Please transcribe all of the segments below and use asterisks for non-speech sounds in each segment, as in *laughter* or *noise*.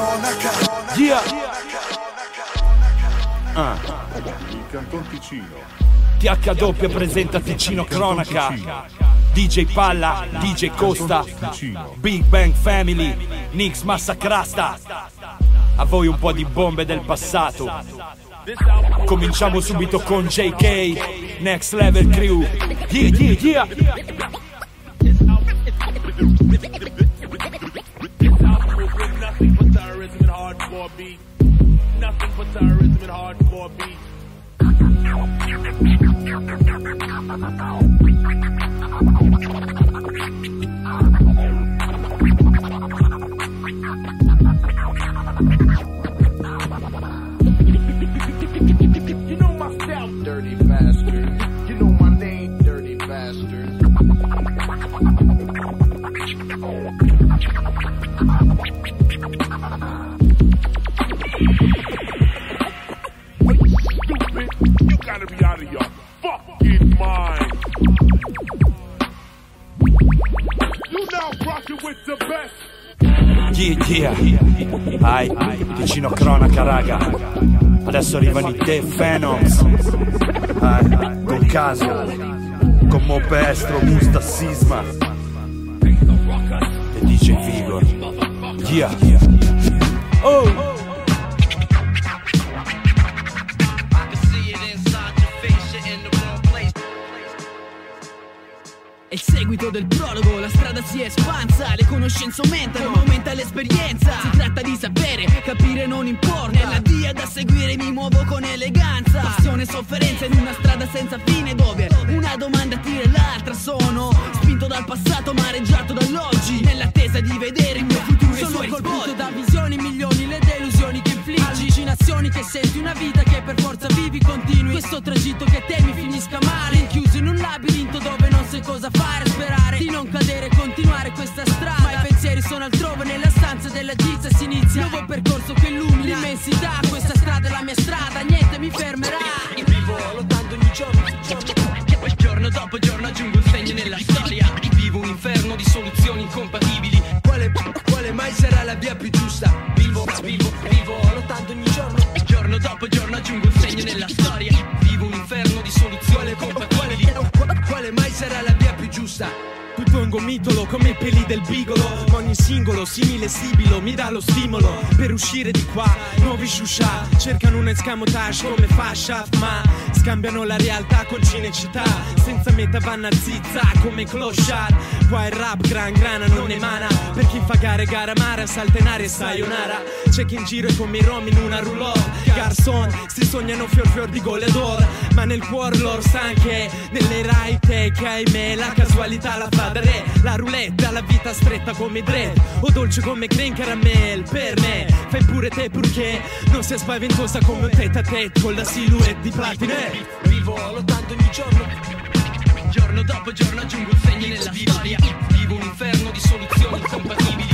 cronaca. Yeah. Ah. Il Canton Ticino. TH presenta Ticino Cronaca. DJ Palla, DJ Costa, Big Bang Family, Nix Massacrasta. A voi un po' di bombe del passato. Cominciamo subito con JK, Next Level Crew. Yeah, yeah, yeah. Nothing but terrorism and hardcore beat. Yeah, yeah. Vai, Ticino Cronaca, raga. Adesso arrivano i The Phenoms. Vai, con caso. Con Mopestro, Musta, Sisma. E DJ Vigor. Yeah. Oh! Il seguito del si espansa, le conoscenze aumentano, aumenta l'esperienza. Si tratta di sapere, capire non importa. Nella via da seguire mi muovo con eleganza. Passione e sofferenza in una strada senza fine dove una domanda tira l'altra. Sono spinto dal passato, mareggiato dall'oggi. Nell'attesa di vedere il mio futuro e Sono colpito da visioni, milioni, le delusioni che infliggi Allucinazioni che senti, una vita che per forza vivi continui Questo tragitto che temi finisca male Rinchiuso in un labirinto dove non sai cosa fare Sperare di non cadere sono altrove nella stanza della gizza Si inizia un nuovo percorso che illumina l'immensità Questa strada è la mia strada, niente mi fermerà Vivo lottando ogni giorno, giorno, giorno dopo giorno aggiungo un segno nella storia. Vivo un inferno di soluzioni incompatibili. Quale, quale mai sarà la via più Gomitolo come i peli del bigolo. Ma ogni singolo simile sibilo mi dà lo stimolo Per uscire di qua. Nuovi shusha Cercano un escamotage come fascia Ma scambiano la realtà con cinecità Senza meta vanno a zizza come clochard Qua il rap gran grana non emana Per chi fa gare gara mara e sayonara. C'è chi in giro è come i rom in una roulotte Garçon si sognano fior fior di goleador Ma nel cuore loro sa anche Nelle right che ahimè la casualità la fa da re La roulette la vita stretta come dread O dolce come crane caramel Per me. Fai pure te purché. Non sia spaventosa come un tête a tête Con la silhouette di platine Vivo lottando ogni giorno, giorno dopo giorno aggiungo un segno nella storia. Vivo un inferno di soluzioni incompatibili.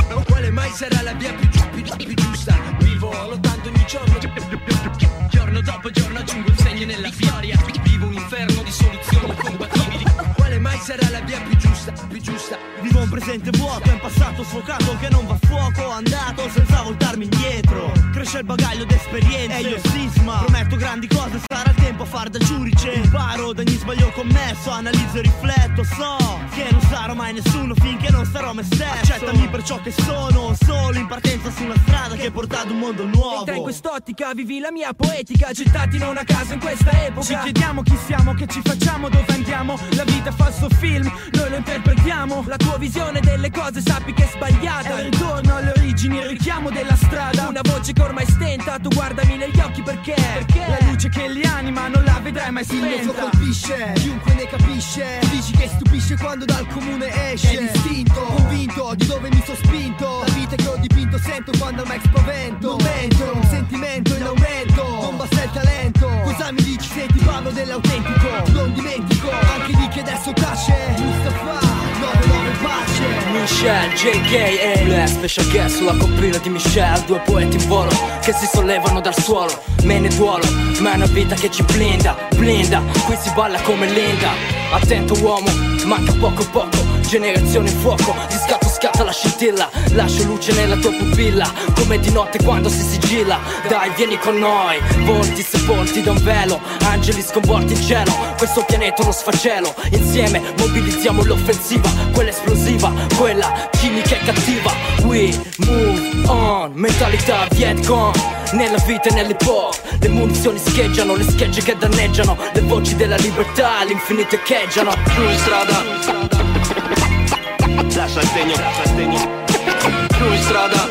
Mai sarà la via più, più, più giusta? Vivo lottando ogni giorno, giorno dopo giorno aggiungo un segno nella storia. Vivo un inferno di soluzioni incompatibili. Quale mai sarà la via più giusta? Più giusta? Vivo un presente vuoto, è un passato sfocato che non va a fuoco, andato senza voltarmi indietro. Cresce il bagaglio d'esperienze e io sisma. Prometto grandi cose, sarà il tempo a far da giudice. Imparo da ogni sbaglio commesso, analizzo e rifletto. So che non sarò mai nessuno finché non sarò me stesso. Accettami per ciò che sono, solo in partenza su una strada che porta ad un mondo nuovo. Entra in quest'ottica, vivi la mia poetica Gettati non a caso in questa epoca. Ci chiediamo chi siamo, che ci facciamo, dove andiamo. La vita è falso film, noi lo interpretiamo. La tua visione delle cose sappi che è sbagliata. È il ritorno alle origini, il richiamo della strada. Una voce che ormai stenta, tu guardami negli occhi perché, La luce che li anima non la vedrai mai Il mio spenta. colpisce, chiunque ne capisce. Dici che stupisce quando dal comune esce. È l'istinto, convinto di dove mi sono spinto La vita che ho dipinto sento quando max spavento. Non mento, un sentimento in aumento Non basta il talento. Cosa mi dici se ti parlo dell'autentico? Non dimentico, anche di che adesso tace Mustafa, 99 pace. Michelle, JK e le special guest sulla coppina di Michelle. Due poeti in volo che si sollevano dal suolo. Me ne duolo, ma è una vita che ci blinda, blinda. Qui si balla come Linda. Attento uomo, manca poco poco. Generazione fuoco, di scatto scatta la scintilla Lascio luce nella tua pupilla Come di notte quando si sigilla. Dai vieni con noi Volti sepolti da un velo Angeli sconvolti in cielo Questo pianeta uno sfacelo. Insieme mobilizziamo l'offensiva Quella esplosiva Quella chimica e cattiva. We move on Mentalità Vietcong nella vita e nell'hip hop Le munizioni scheggiano, le schegge che danneggiano Le voci della libertà, all'infinito echeggiano. Giù strada Lascia il segno, lascia il segno in strada.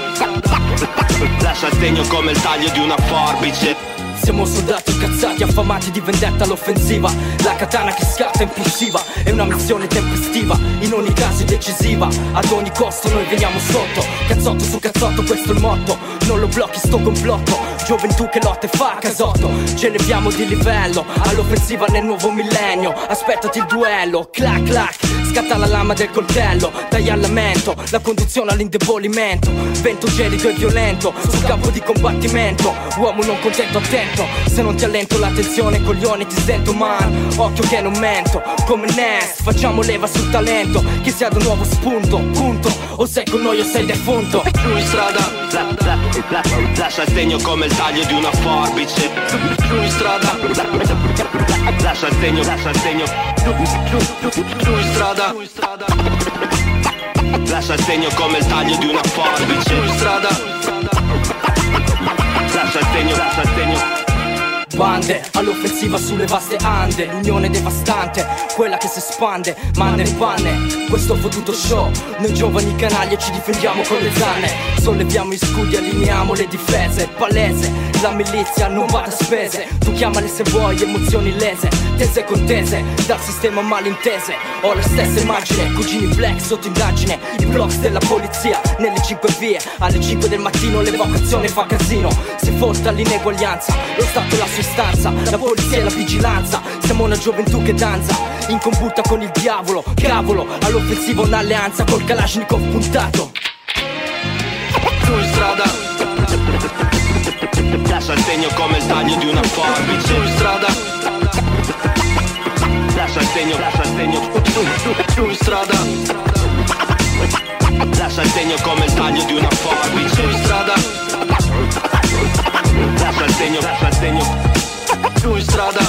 Lascia il segno come il taglio di una forbice siamo soldati incazzati, affamati di vendetta all'offensiva. La katana che scatta impulsiva È una missione tempestiva, in ogni caso decisiva. Ad ogni costo noi veniamo sotto Cazzotto su cazzotto, questo è il motto. Non lo blocchi sto complotto Gioventù che lotta e fa casotto. Ce leviamo di livello All'offensiva nel nuovo millennio. Aspettati il duello, clac clac Scatta la lama del coltello. Dai al lamento, la conduzione all'indebolimento. Vento gelido e violento Sul campo di combattimento. Uomo non contento, attento Se non ti allento l'attenzione, coglione ti sento man Occhio che non mento, come Ness Facciamo leva sul talento. Che sia da nuovo spunto, punto. O sei con noi o sei defunto. Giù in strada la, la, la, Lascia il segno come il taglio di una forbice. Giù in strada Lascia il segno, lascia il segno. Giù in strada Lascia il segno come il taglio di una forbice. Giù in strada. Lascia il segno, lascia il segno Bande all'offensiva sulle vaste ande. L'unione devastante, quella che si espande Manne e panne, questo fottuto show Noi giovani canaglie ci difendiamo con le zanne. Solleviamo gli scudi, allineiamo le difese. Palese, la milizia non va a spese. Tu chiamale se vuoi emozioni lese Tese e contese, dal sistema malintese. Ho la stessa immagine, cugini black sotto indagine. I blocks della polizia, nelle cinque vie. Alle 5 del mattino l'evocazione fa casino. Si forta l'ineguaglianza, lo Stato e la sua istanza La polizia e la vigilanza. Siamo una gioventù che danza. In combutta con il diavolo. Cavolo, all'offensiva un'alleanza. Col Kalashnikov puntato. Giù in strada. Lascia il segno come il taglio di una forbice. Giù in strada. Segno, lascia il segno. Giù in strada. Lascia il segno come il taglio di una forbice. Giù in strada Lascia il segno, lascia il segno. Giù in strada.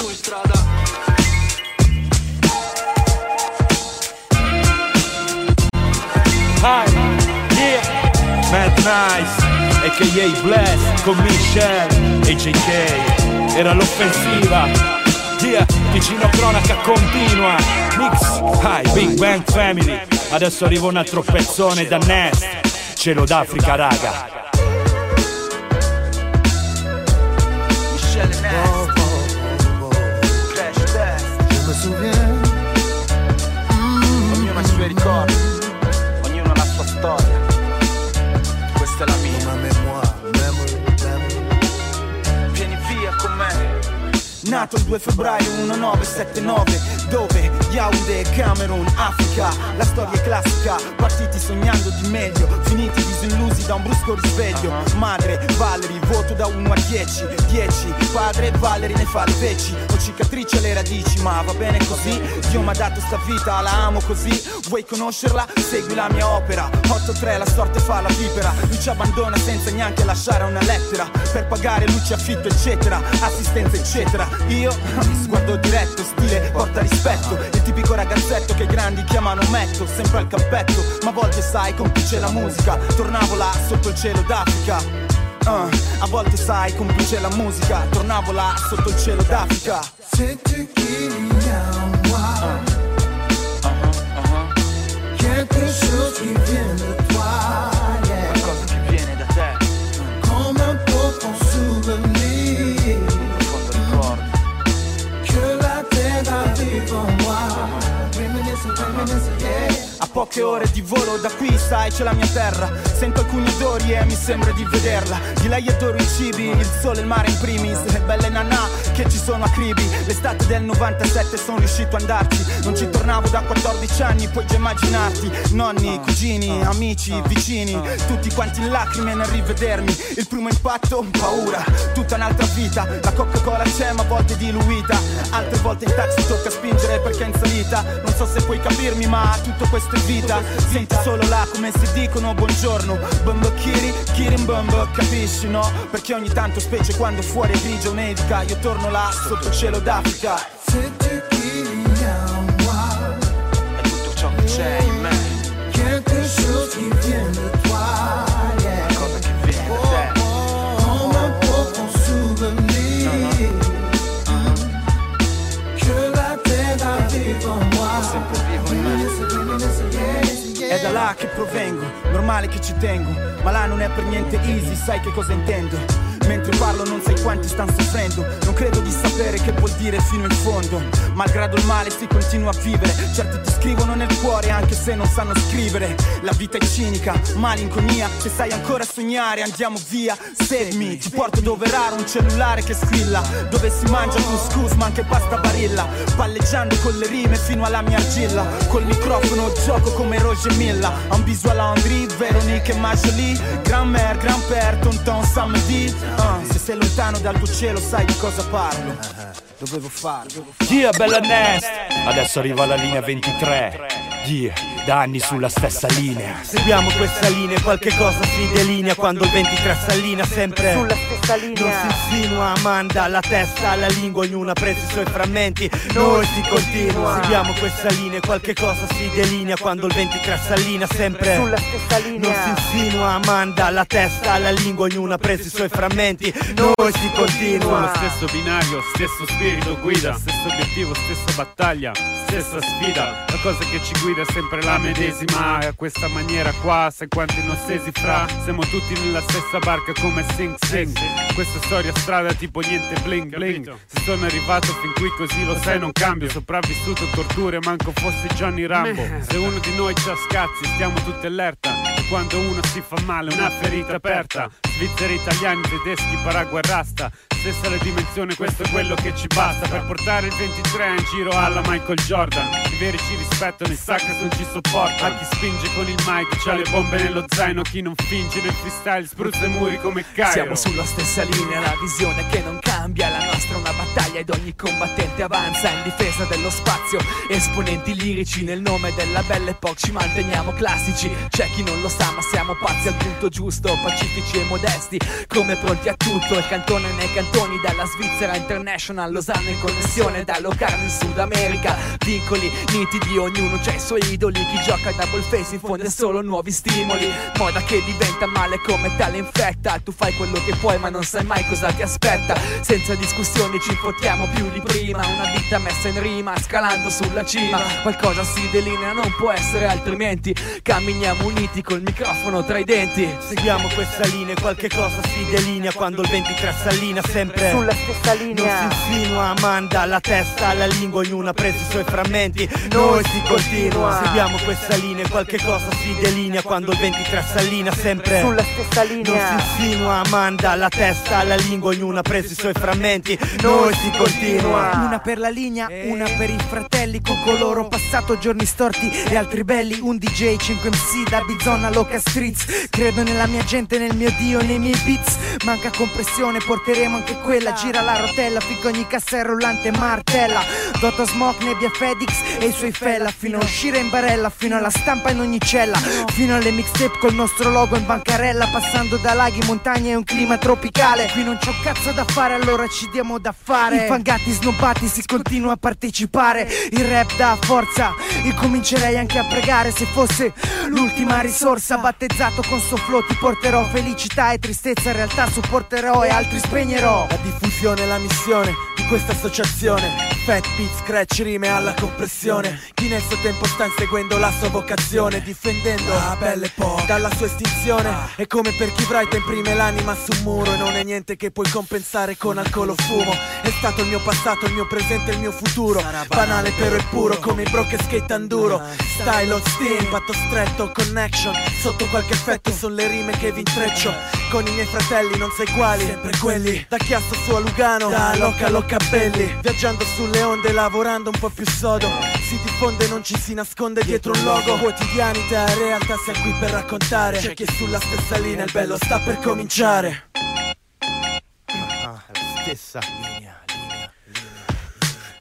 Hi, yeah Mad Nice, a.k.a. Bless Con Michelle e JK Era l'offensiva. Yeah, vicino cronaca continua. Mix, hi, Big Bang Family. Adesso arriva un altro pezzone da Nest. Cielo d'Africa raga ricordi, ognuno ha la sua storia. Questa è la mia. Vieni via con me. Nato il 2 febbraio 1979 Dove? Yaoundé, Camerun, Africa. La storia è classica. Partiti sognando di meglio. Finiti disillusi da un brusco risveglio. Madre, Valerie, voto da 1 a 10 10, padre, Valerie ne fa le veci Ho cicatrici alle radici ma va bene così. Dio mi ha dato sta vita, la amo così. Vuoi conoscerla? Segui la mia opera. 8-3 la sorte fa la vipera. Lui ci abbandona senza neanche lasciare una lettera. Per pagare luce, affitto eccetera. Assistenza eccetera. Io *laughs* sguardo diretto, stile porta rispetto Il tipico ragazzetto che i grandi chiamano metto Sempre al cappetto, ma a volte sai complice la musica Tornavo là sotto il cielo d'Africa. Uh, a volte sai complice la musica Tornavo là sotto il cielo d'Africa. C'est tu qui sai, c'è la mia terra. Sento alcuni odori e mi sembra di vederla. Di lei adoro i cibi, il sole e il mare in primis. Le belle nanà che ci sono a Cribi. L'estate del 97 sono riuscito a andarci. Non ci tornavo da 14 anni, puoi già immaginarti. Nonni, cugini, amici, vicini. Tutti quanti in lacrime nel rivedermi. Il primo impatto, paura. Tutta un'altra vita. La Coca-Cola c'è, ma a volte diluita. Altre volte in taxi tocca spingere perché è in salita. Non so se puoi capirmi, ma tutto questo è vita. Senti solo là come si dicono buongiorno. Bumbo kiri, kirin bumbo, capisci no? Perché ogni tanto specie quando fuori è grigio nevica Io torno là sotto il cielo d'Africa. È tutto ciò che c'è in me. Quelque chose qui là che provengo, normale che ci tengo Ma là non è per niente easy, sai che cosa intendo Mentre parlo non sai quanti stanno soffrendo. Non credo di sapere che vuol dire fino in fondo. Malgrado il male si continua a vivere. Certi ti scrivono nel cuore anche se non sanno scrivere. La vita è cinica, malinconia. Se sai ancora sognare andiamo via. Seguimi, ti porto dove raro un cellulare che squilla. Dove si mangia couscous ma anche pasta barilla. Palleggiando con le rime fino alla mia argilla. Col microfono gioco come Roger Milla. Un bisu a Landry, Veronique e Majoli Grand-mère, grand-père, tonton, samedi Ah, Se sei lontano dal tuo cielo sai di cosa parlo Dovevo farlo Yeah, bella Nest! Adesso arriva la linea 23. Yeah, da anni sulla stessa linea. Seguiamo questa linea, qualche cosa si delinea quando il 23 s'allinea sempre Sulla stessa linea. Non si insinua, manda la testa alla lingua, ognuno ha preso i suoi frammenti, noi si continua. Seguiamo questa linea, qualche cosa si delinea quando il 23 s'allinea sempre Sulla stessa linea. Non si insinua, manda la testa alla lingua, ognuno ha preso i suoi frammenti, noi si continua. Sullo stesso binario, stesso spirito guida, stesso obiettivo, stessa battaglia, stessa sfida. La cosa che ci guida è sempre la medesima. E a questa maniera qua, sai quanti non stesi fra. Siamo tutti nella stessa barca come Sing Sing. Questa storia strada tipo niente bling bling. Se sono arrivato fin qui così lo sai, non cambio. Sopravvissuto torture, manco fossi Johnny Rambo. Se uno di noi ci ha scazzi, stiamo tutti allerta. E quando uno si fa male, una ferita aperta. Svizzeri, italiani, tedeschi, paraguarrasta. Stessa la dimensione, questo è quello che ci basta per portare il 23 in giro alla Michael Jordan. I veri ci rispettano, i suckers non ci sopportano. A chi spinge con il mic c'ha le bombe nello zaino, chi non finge nel freestyle spruzza i muri come Cairo. Siamo sulla stessa linea, la visione che non cambia La nostra è una battaglia ed ogni combattente avanza in difesa dello spazio Esponenti lirici nel nome della belle epoca ci manteniamo classici C'è chi non lo sa ma siamo pazzi al punto giusto Pacifici e modesti, come pronti a tutto. Il cantone nei cantoni dalla Svizzera International Losanna in connessione da Locarno in Sud America. Vincoli nitidi, ognuno c'ha i suoi idoli. Chi gioca a double face infonde solo nuovi stimoli. Moda che diventa male come tale infetta. Tu fai quello che puoi ma non sai mai cosa ti aspetta. Senza discussioni ci fottiamo più di prima. Una vita messa in rima, scalando sulla cima. Qualcosa si delinea, non può essere altrimenti. Camminiamo uniti col microfono tra i denti. Seguiamo questa linea, qualche cosa si delinea quando il 23 s'allinea sempre Sulla stessa linea. Non si insinua, manda la testa alla lingua, ognuno ha preso i suoi frammenti, noi si continua. Seguiamo questa linea, qualche cosa si delinea quando il 23 s'allinea sempre Sulla stessa linea. Non si insinua, manda la testa alla lingua, ognuno ha preso i suoi frammenti, noi si continua. Una per la linea, una per i fratelli Con coloro passato giorni storti e altri belli Un DJ, 5 MC da Bizona Loca Streets Credo nella mia gente, nel mio dio, nei miei beats. Manca compressione, porteremo anche quella. Gira la rotella finché ogni cassa è rullante martella. Dotto Smoke, Nebbia Fedix e i suoi fella Fino a uscire in barella, fino alla stampa in ogni cella. Fino. Alle mixtape col nostro logo in bancarella Passando da laghi, montagne e un clima tropicale. Qui non un cazzo da fare, allora ci diamo da fare. Infangati, snobbati, si continua a partecipare. Il rap dà forza, io comincerei anche a pregare. Se fosse l'ultima risorsa Battezzato con suo flow ti porterò felicità e tristezza In realtà supporterò e altri spegnerò. La diffusione è la missione questa associazione. Fat beat, scratch, rime alla compressione. Chi nel suo tempo sta inseguendo la sua vocazione Difendendo la belle epoca dalla sua estinzione È come per chi Bright imprime l'anima su un muro E non è niente che puoi compensare con alcol o fumo. È stato il mio passato, il mio presente e il mio futuro. Banale però è puro come i bro che skate enduro Style on steam, patto stretto, connection Sotto qualche effetto sono le rime che vi intreccio. Con i miei fratelli non sai quali Sempre quelli. Da Chiasso su a Lugano Da Loca a Loccabelli Viaggiando sulle onde, lavorando un po' più sodo. Si diffonde, non ci si nasconde dietro un logo. Quotidianità e realtà siamo qui per raccontare. C'è chi è sulla stessa linea, il bello sta per cominciare. Ah, la stessa linea.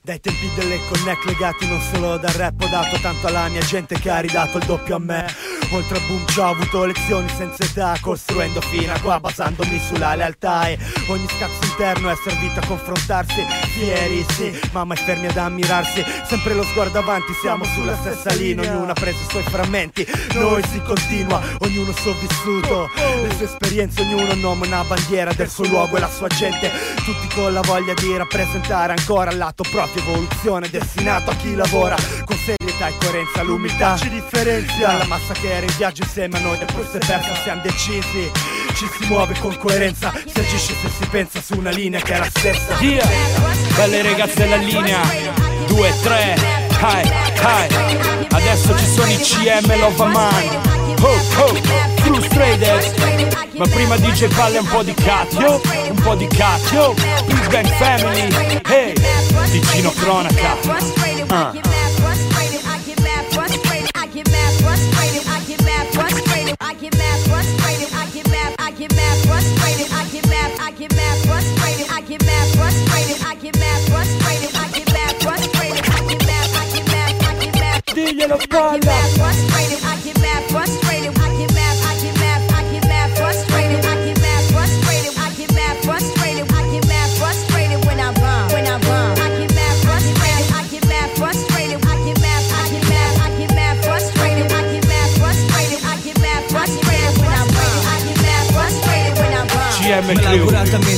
Dai tempi delle connect legati non solo dal rap Ho dato tanto alla mia gente che ha ridato il doppio a me Oltre a boom ci ho avuto lezioni senza età Costruendo fino a qua basandomi sulla lealtà E ogni scazzo interno è servito a confrontarsi. Fieri sì, ma mai fermi ad ammirarsi Sempre lo sguardo avanti, siamo sulla stessa linea. Ognuno ha preso i suoi frammenti, noi si continua Ognuno il suo vissuto, le sue esperienze Ognuno un nome, una bandiera del suo luogo e la sua gente. Tutti con la voglia di rappresentare ancora lato proprio Evoluzione destinato a chi lavora Con serietà e coerenza l'umiltà ci differenzia. Dalla massa che era in viaggio insieme a noi E poi se persa siamo decisi. Ci si muove con coerenza Si agisce se si pensa su una linea che è la stessa. Yeah. Belle ragazze della linea. 2, 3, hi, hi Adesso ci sono i CM Love Man Oh, oh, Frustrators Ma prima DJ Palle un po' di cacchio Un po' di cacchio Big Bang Family. Hey, Ticino Cronaca. Ah.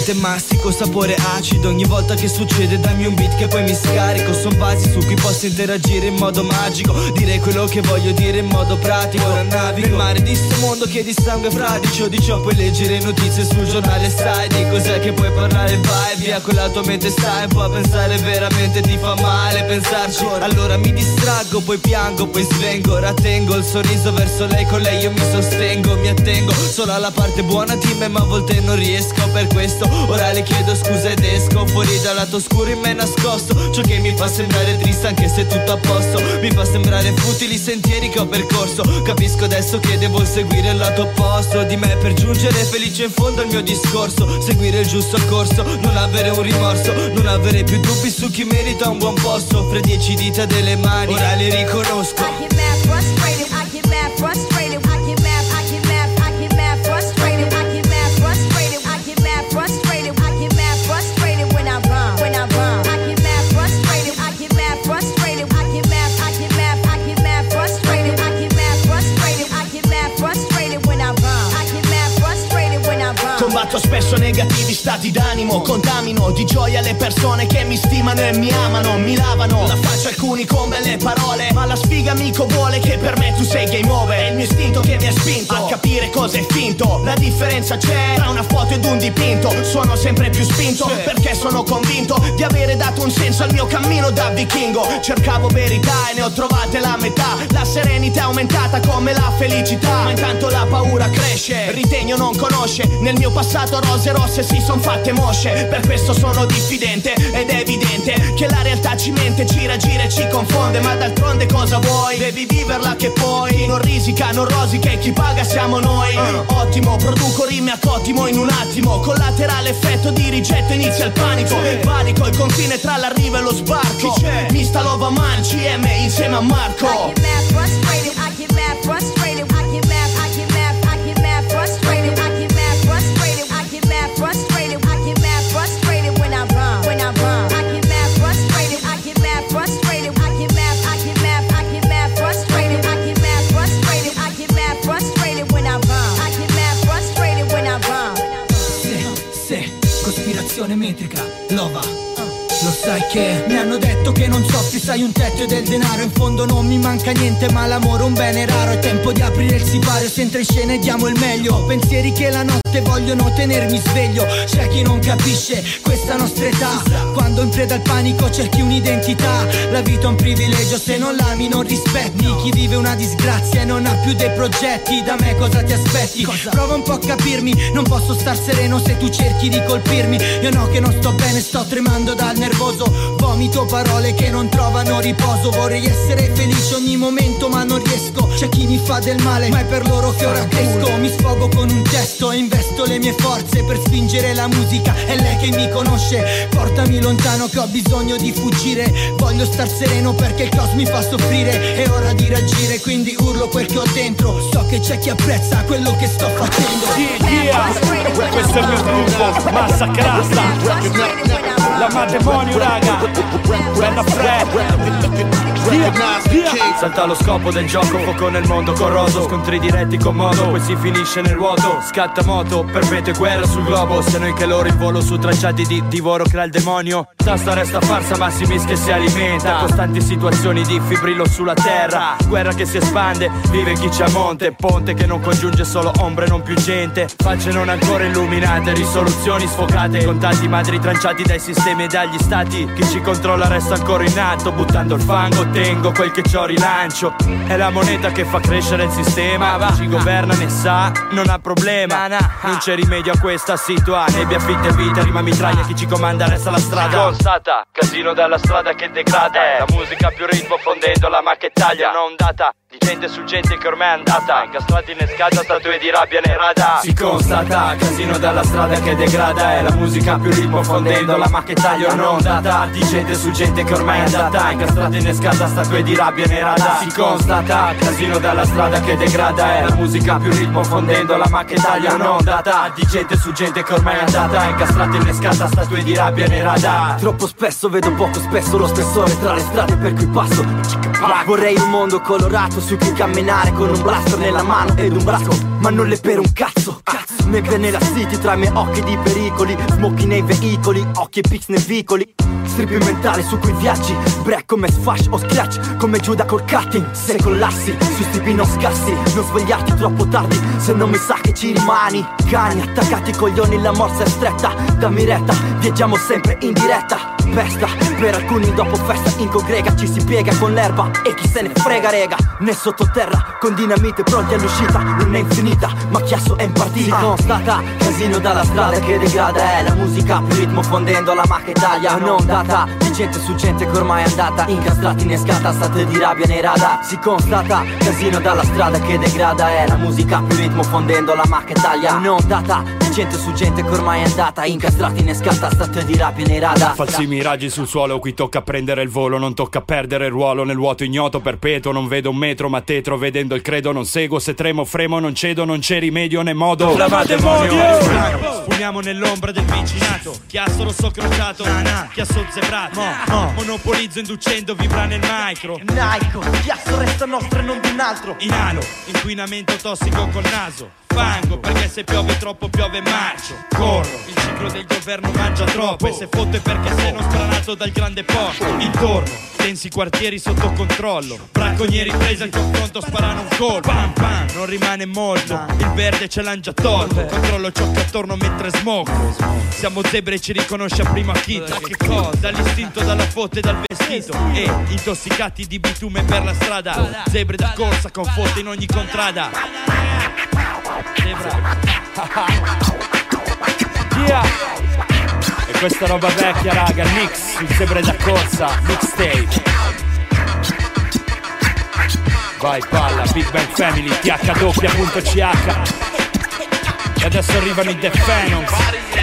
Elaboratamente mastico, sapore acido. Ogni volta che succede dammi un beat che poi mi scarico. Son basi su cui posso interagire in modo magico. Dire quello che voglio dire in modo pratico. Ora navigo nel mare di sto mondo che di sangue fradicio. Di ciò puoi leggere notizie sul giornale sai Di cos'è che puoi parlare. Vai via con la tua mente stai un po' a pensare. Veramente ti fa male pensarci. Allora mi distraggo poi piango poi svengo. Ora tengo il sorriso verso lei con lei io mi sostengo Mi attengo. Solo alla parte buona di me ma a volte non riesco per questo Ora le chiedo scusa ed esco fuori dal lato oscuro in me nascosto. Ciò che mi fa sembrare triste anche se tutto a posto. Mi fa sembrare futili i sentieri che ho percorso. Capisco adesso che devo seguire il lato opposto Di me per giungere felice in fondo al mio discorso. Seguire il giusto corso, non avere un rimorso. Non avere più dubbi su chi merita un buon posto. Offre dieci dita delle mani, ora le riconosco stati d'animo Contamino di gioia le persone che mi stimano e mi amano Mi lavano. La faccia alcuni con belle parole Ma la sfiga amico vuole che per me tu sei game over. È il mio istinto che mi ha spinto a capire cosa è finto. La differenza c'è tra una foto ed un dipinto. Suono sempre più spinto perché sono convinto Di avere dato un senso al mio cammino da vichingo. Cercavo verità e ne ho trovate la metà. La serenità è aumentata come la felicità. Ma intanto la paura cresce Ritegno non conosce. Nel mio passato rose rosse si son fatte mosce Per questo sono diffidente ed è evidente Che la realtà ci mente, ci ragira e ci confonde Ma d'altronde cosa vuoi? Devi viverla che poi Non risica, non rosica e chi paga siamo noi. Ottimo, produco rime a cottimo in un attimo Collaterale effetto di rigetto inizia il panico. Panico, il confine tra l'arrivo e lo sbarco. Mista Lova Man, CM insieme a Marco. Se, Che mi hanno detto che non soffri, sai un tetto e del denaro In fondo non mi manca niente ma l'amore è un bene raro È tempo di aprire il sipario, se entra in scena e diamo il meglio. Ho pensieri che la notte vogliono tenermi sveglio. C'è chi non capisce questa nostra età. Quando in preda al panico cerchi un'identità. La vita è un privilegio, se non l'ami non rispetti. Chi vive una disgrazia e non ha più dei progetti. Da me cosa ti aspetti? Prova un po' a capirmi Non posso star sereno se tu cerchi di colpirmi. Io no che non sto bene, sto tremando dal nervoso Vomito parole che non trovano riposo. Vorrei essere felice ogni momento ma non riesco. C'è chi mi fa del male ma è per loro che ora cresco. Mi sfogo con un testo e investo le mie forze Per spingere la musica. È lei che mi conosce Portami lontano che ho bisogno di fuggire. Voglio star sereno perché il caos mi fa soffrire. È ora di reagire quindi urlo quel che ho dentro. So che c'è chi apprezza quello che sto facendo. Questo è il mio gruppo, massacrasta La matrimonio raga. Bella fred Salta lo scopo del gioco, fuoco nel mondo corroso Scontri diretti con modo, poi si finisce nel vuoto. Scatta moto, perpetua guerra sul globo Se noi che loro in volo su tracciati di divoro crea il demonio. Tasta resta farsa, ma si mischia e si alimenta. Costanti situazioni di fibrillo sulla terra. Guerra che si espande, vive chi c'è a monte. Ponte che non congiunge solo ombre, non più gente. Facce non ancora illuminate, risoluzioni sfocate. Contatti madri tranciati dai sistemi e dagli stati. Chi ci controlla resta ancora in atto Buttando il fango, tengo quel che c'ho rilancio. È la moneta che fa crescere il sistema. Chi ci governa ne sa, non ha problema. Non c'è rimedio a questa situa. Nebbia fitta e vita, rima mitraglia Chi ci comanda resta la strada. Constata, casino dalla strada che degrada La musica più ritmo fondendola ma che taglia Una ondata di gente su gente che ormai è andata. Incastrati in escata, statue di rabbia nerata. Si constata, casino dalla strada che degrada. È la musica più ritmo fondendola ma che taglia un'ondata Di gente su gente che ormai è andata. Incastrati in escata, statue di rabbia nerata. Si constata, casino dalla strada che degrada. È la musica più ritmo fondendola ma che taglia un'ondata Di gente su gente che ormai è andata. Incastrati in escata, statue di rabbia nerata. Troppo spesso vedo poco spesso lo spessore tra le strade per cui passo. Vorrei un mondo colorato su cui camminare con un blaster nella mano ed un braccio Ma non le per un cazzo Negre nella city tra i miei occhi di pericoli Smocchi nei veicoli, occhi e pix nei vicoli. Strip mentale su cui viaggi Break come sfash o scratch Come Giuda col cutting. Se collassi, sui stipi non scassi Non svegliarti troppo tardi Se non mi sa che ci rimani. Cani attaccati coglioni la morsa è stretta Dammi retta, viaggiamo sempre in diretta. Festa, per alcuni dopo festa in congrega Ci si piega con l'erba e chi se ne frega rega Né sottoterra, con dinamite pronti all'uscita Non è infinita, ma chiasso è in partita. Si constata, casino dalla strada che degrada È la musica più ritmo fondendo la macchia Italia. Un'ondata di gente su gente che ormai è andata Incastrati in escata, state di rabbia nei radar. Si constata, casino dalla strada che degrada È la musica più ritmo fondendo la macchia Italia. Un'ondata di gente su gente che ormai è andata Incastrati in escata, state di rabbia nei radar. Falsi miraggi sul suolo, qui tocca prendere il volo, non tocca perdere il ruolo nel vuoto ignoto perpetuo. Non vedo un metro, ma tetro, vedendo il credo, non seguo. Se tremo, fremo, non cedo, non c'è rimedio né modo. La matrimonio Spumiamo nell'ombra del vicinato. Chiasso rosso crociato Chiasso zebrato. Monopolizzo inducendo vibra nel micro. Naico, chiasso resta nostro e non di un altro. Inalo, inquinamento tossico col naso. Fango, perché se piove troppo piove marcio. Corro, il ciclo del governo mangia troppo. E se fotte perché sei non spranato dal grande porto Intorno, densi quartieri sotto controllo. Bracconieri presi al confronto sparano un colpo. Pam pam, non rimane molto. Il verde ce l'han già tolto. Controllo ciò che attorno mentre smoco Siamo zebre e ci riconosce a primo acchito Che cosa? Dall'istinto, dalla fotte e dal vestito. E intossicati di bitume per la strada. Zebre da corsa con fotte in ogni contrada. Yeah. Questa roba vecchia, raga, il mix, il zebre da corsa, mixtape. Vai palla, Big Bang Family, THW.ch E adesso arrivano i The Phenoms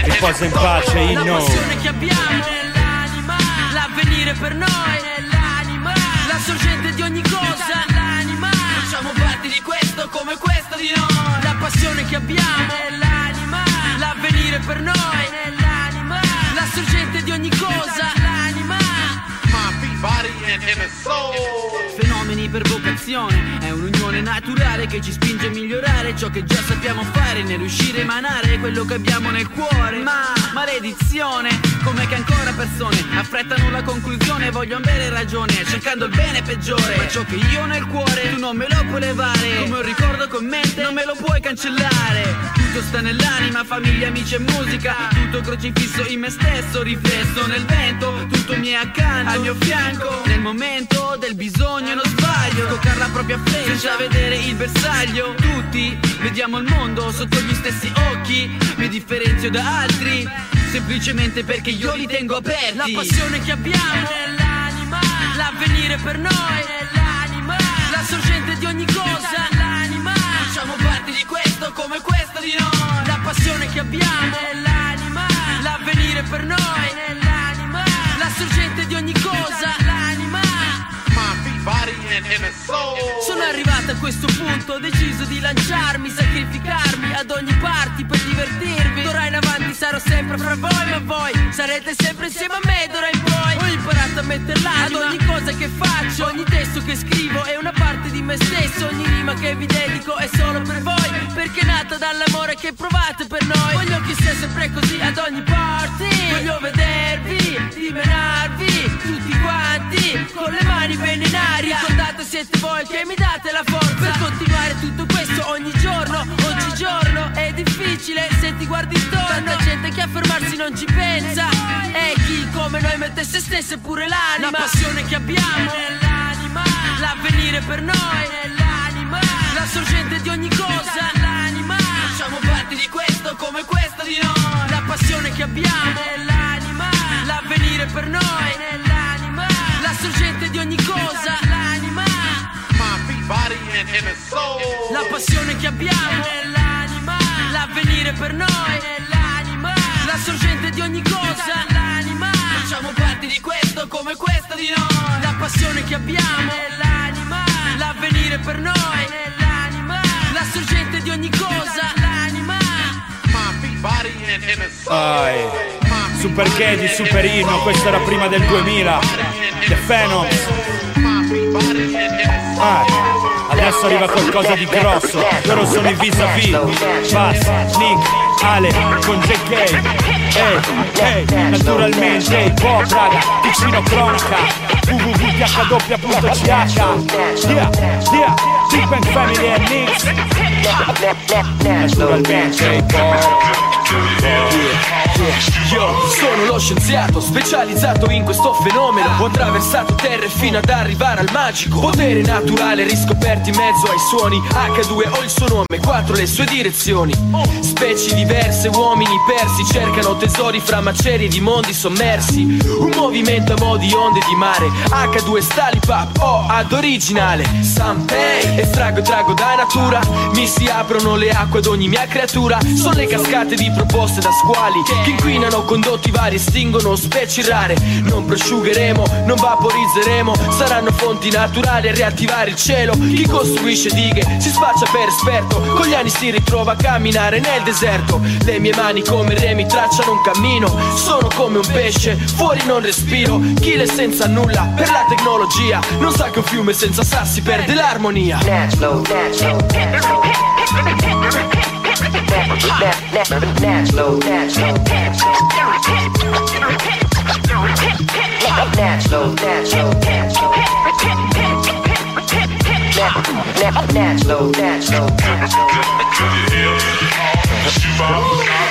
Riposa in pace, La inno passione che abbiamo nell'anima L'avvenire per noi nell'anima La sorgente di ogni cosa nell'anima Facciamo parte di questo come questo di noi. La passione che abbiamo nell'anima L'avvenire per noi nell'anima. La sorgente di ogni cosa. Nell'anima Fenomeni per vocazione È un'unione naturale che ci spinge a migliorare Ciò che già sappiamo fare Nel riuscire a emanare quello che abbiamo nel cuore. Ma maledizione Come che ancora persone affrettano la conclusione Vogliono avere ragione Cercando il bene peggiore. Ma ciò che io ho nel cuore Tu non me lo puoi levare. Come un ricordo con mente Non me lo puoi cancellare. Tutto testa nell'anima, famiglia, amici e musica. Tutto crocifisso in me stesso, riflesso nel vento. Tutto mi è accanto, al mio fianco. Nel momento del bisogno non sbaglio. Toccare la propria senza vedere il bersaglio. Tutti vediamo il mondo sotto gli stessi occhi. Mi differenzio da altri Semplicemente perché io li tengo aperti. La passione che abbiamo nell'anima L'avvenire per noi nell'anima La sorgente di ogni cosa nell'anima Facciamo parte di questo come questo di noi. La passione che abbiamo nell'anima L'avvenire per noi nell'anima La sorgente di sono arrivato a questo punto, ho deciso di lanciarmi, sacrificarmi ad ogni party per divertirvi. D'ora in avanti sarò sempre fra voi, ma voi sarete sempre insieme a me d'ora in poi. Ho imparato a mettere l'anima ad ogni cosa che faccio, ogni testo che scrivo è una parte di me stesso, ogni rima che vi dedico è solo per voi, perché è nata dall'amore che provate per noi. Voglio che sia sempre così ad ogni party, che mi date la forza per continuare tutto questo ogni giorno, oggigiorno è difficile se ti guardi intorno. Tanta gente che a fermarsi non ci pensa e chi come noi mette se stesso e pure l'anima. La passione che abbiamo nell'anima, l'avvenire per noi nell'anima, la sorgente di ogni cosa l'anima. Facciamo parte di questo come questo di noi. La passione che abbiamo nell'anima, l'avvenire per noi nell'anima, la sorgente La passione che abbiamo nell'anima, l'avvenire per noi nell'anima, la sorgente di ogni cosa l'anima. Facciamo parte di questo come questo di noi. La passione che abbiamo nell'anima, l'avvenire per noi nell'anima, la sorgente di ogni cosa l'anima. Ai. Super Gay Super Inno, questo era prima del 2000. The Phenoms. Ah, adesso arriva qualcosa di grosso. Loro sono i vis-a-vis. Bass, Nick, Ale con JK. Ehi, ehi, naturalmente hip hop, raga, vicino cronaca. www.hw.ch. Yeah, yeah, Big Bang Family and Nicks. Naturalmente hip hop. Io sono lo scienziato specializzato in questo fenomeno. Ho attraversato terre fino ad arrivare al magico. Potere naturale riscoperti in mezzo ai suoni. H2 ho il suo nome, 4 le sue direzioni. Specie diverse, uomini persi Cercano tesori fra macerie di mondi sommersi. Un movimento a mo' di onde di mare. H2 Stalipap, O ad originale. Sanpei, estraggo e trago da natura. Mi si aprono le acque ad ogni mia creatura. Sono le cascate di proposte da squali Che inquinano condotti vari, estinguono specie rare. Non prosciugheremo, non vaporizzeremo Saranno fonti naturali a riattivare il cielo. Chi costruisce dighe si sfaccia per esperto Con gli anni si ritrova a camminare nel deserto. Le mie mani come remi tracciano un cammino Sono come un pesce, fuori non respiro. Chi le senza nulla per la tecnologia? Non sa che un fiume senza sassi perde l'armonia. Natural, natural, natural, National, national, national, national, national, national. Natural, natural,